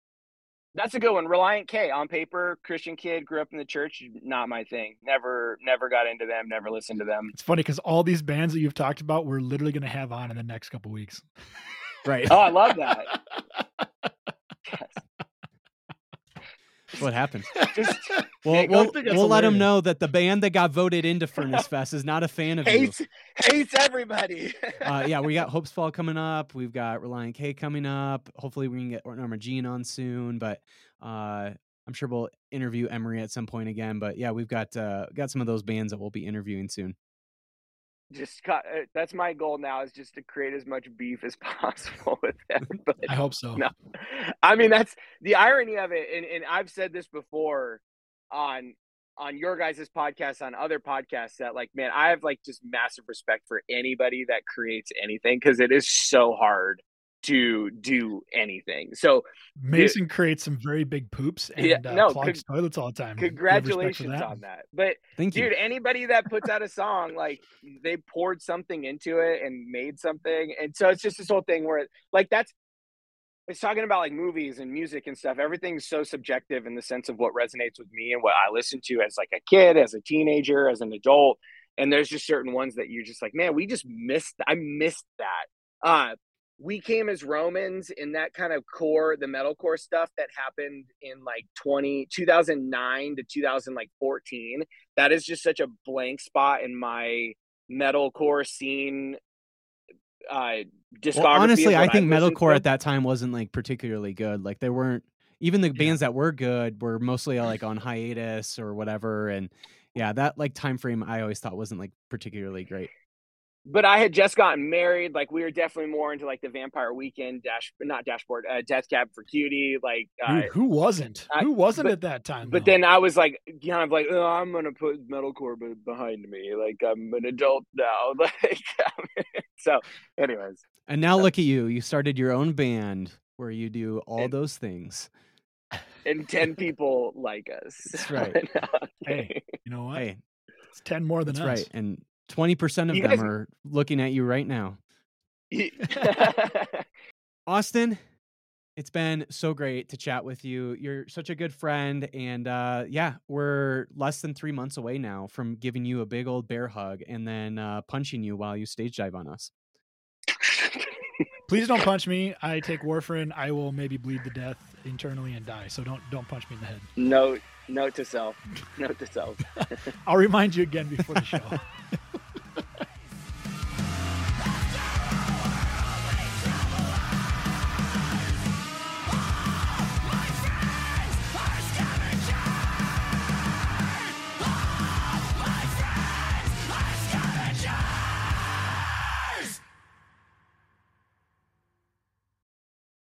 [SPEAKER 2] That's a good one. Relient K on paper, Christian kid, grew up in the church. Not my thing. Never, never got into them. Never listened to them.
[SPEAKER 3] it's funny because all these bands that you've talked about, we're literally going to have on in the next couple weeks.
[SPEAKER 1] right.
[SPEAKER 2] Oh, I love that.
[SPEAKER 1] what happened?
[SPEAKER 2] Just
[SPEAKER 1] Well, we'll, we'll let them know that the band that got voted into Furnace Fest is not a fan of you.
[SPEAKER 2] hates hates everybody.
[SPEAKER 1] uh, yeah, we got Hopesfall coming up. We've got Relient K coming up. Hopefully, we can get Norma Jean on soon. But uh, I'm sure we'll interview Emery at some point again. But yeah, we've got uh, got some of those bands that we'll be interviewing soon.
[SPEAKER 2] Just cut, uh, that's my goal now is just to create as much beef as possible with them. But
[SPEAKER 3] I hope so.
[SPEAKER 2] no, I mean that's the irony of it, and, and I've said this before on on your guys' podcast, on other podcasts, that like, man, I have like just massive respect for anybody that creates anything because it is so hard to do anything. So
[SPEAKER 3] Mason creates some very big poops and
[SPEAKER 2] Yeah,
[SPEAKER 3] uh,
[SPEAKER 2] no,
[SPEAKER 3] clogs toilets all the time. We have respect for
[SPEAKER 2] congratulations
[SPEAKER 3] that.
[SPEAKER 2] on that. But
[SPEAKER 1] Thank you.
[SPEAKER 2] dude, anybody that puts out a song, like they poured something into it and made something. And so it's just this whole thing where like that's it's talking about like movies and music and stuff. Everything's so subjective in the sense of what resonates with me and what I listen to as like a kid, as a teenager, as an adult. And there's just certain ones that you're just like, man, we just missed I missed that. Uh we came as Romans in that kind of core, the metalcore stuff that happened in like 20, 2009 to 2014. That is just such a blank spot in my metalcore scene uh discography.
[SPEAKER 1] Well, honestly, I think metalcore at that time wasn't like particularly good. Like there weren't even the bands that were good were mostly like on hiatus or whatever. And yeah, that like time frame I always thought wasn't like particularly great.
[SPEAKER 2] But I had just gotten married. Like we were definitely more into like the Vampire Weekend dash, not dashboard, uh, Death Cab for Cutie. Like, uh,
[SPEAKER 3] Dude, who wasn't?
[SPEAKER 2] I-
[SPEAKER 3] who wasn't
[SPEAKER 2] but-
[SPEAKER 3] at that time?
[SPEAKER 2] but
[SPEAKER 3] though?
[SPEAKER 2] then I was like, kind of like, oh, I'm gonna put metalcore be- behind me. Like I'm an adult now. Like, so, anyways,
[SPEAKER 1] And now look at you. You started your own band where you do all
[SPEAKER 2] And-
[SPEAKER 1] those things.
[SPEAKER 2] and ten people like us.
[SPEAKER 1] That's right.
[SPEAKER 3] Hey, you know what?
[SPEAKER 1] Hey,
[SPEAKER 3] it's ten more than
[SPEAKER 1] that's
[SPEAKER 3] us.
[SPEAKER 1] right. And 20% of
[SPEAKER 2] You
[SPEAKER 1] them
[SPEAKER 2] guys-
[SPEAKER 1] are looking at you right now. Austin, it's been so great to chat with you. You're such a good friend. And uh, yeah, we're less than three months away now from giving you a big old bear hug and then uh, punching you while you stage dive on us.
[SPEAKER 3] Please don't punch me. I take warfarin. I will maybe bleed to death internally and die. So don't don't punch me in the head.
[SPEAKER 2] note, note to self. Note to self.
[SPEAKER 3] I'll remind you again before the show.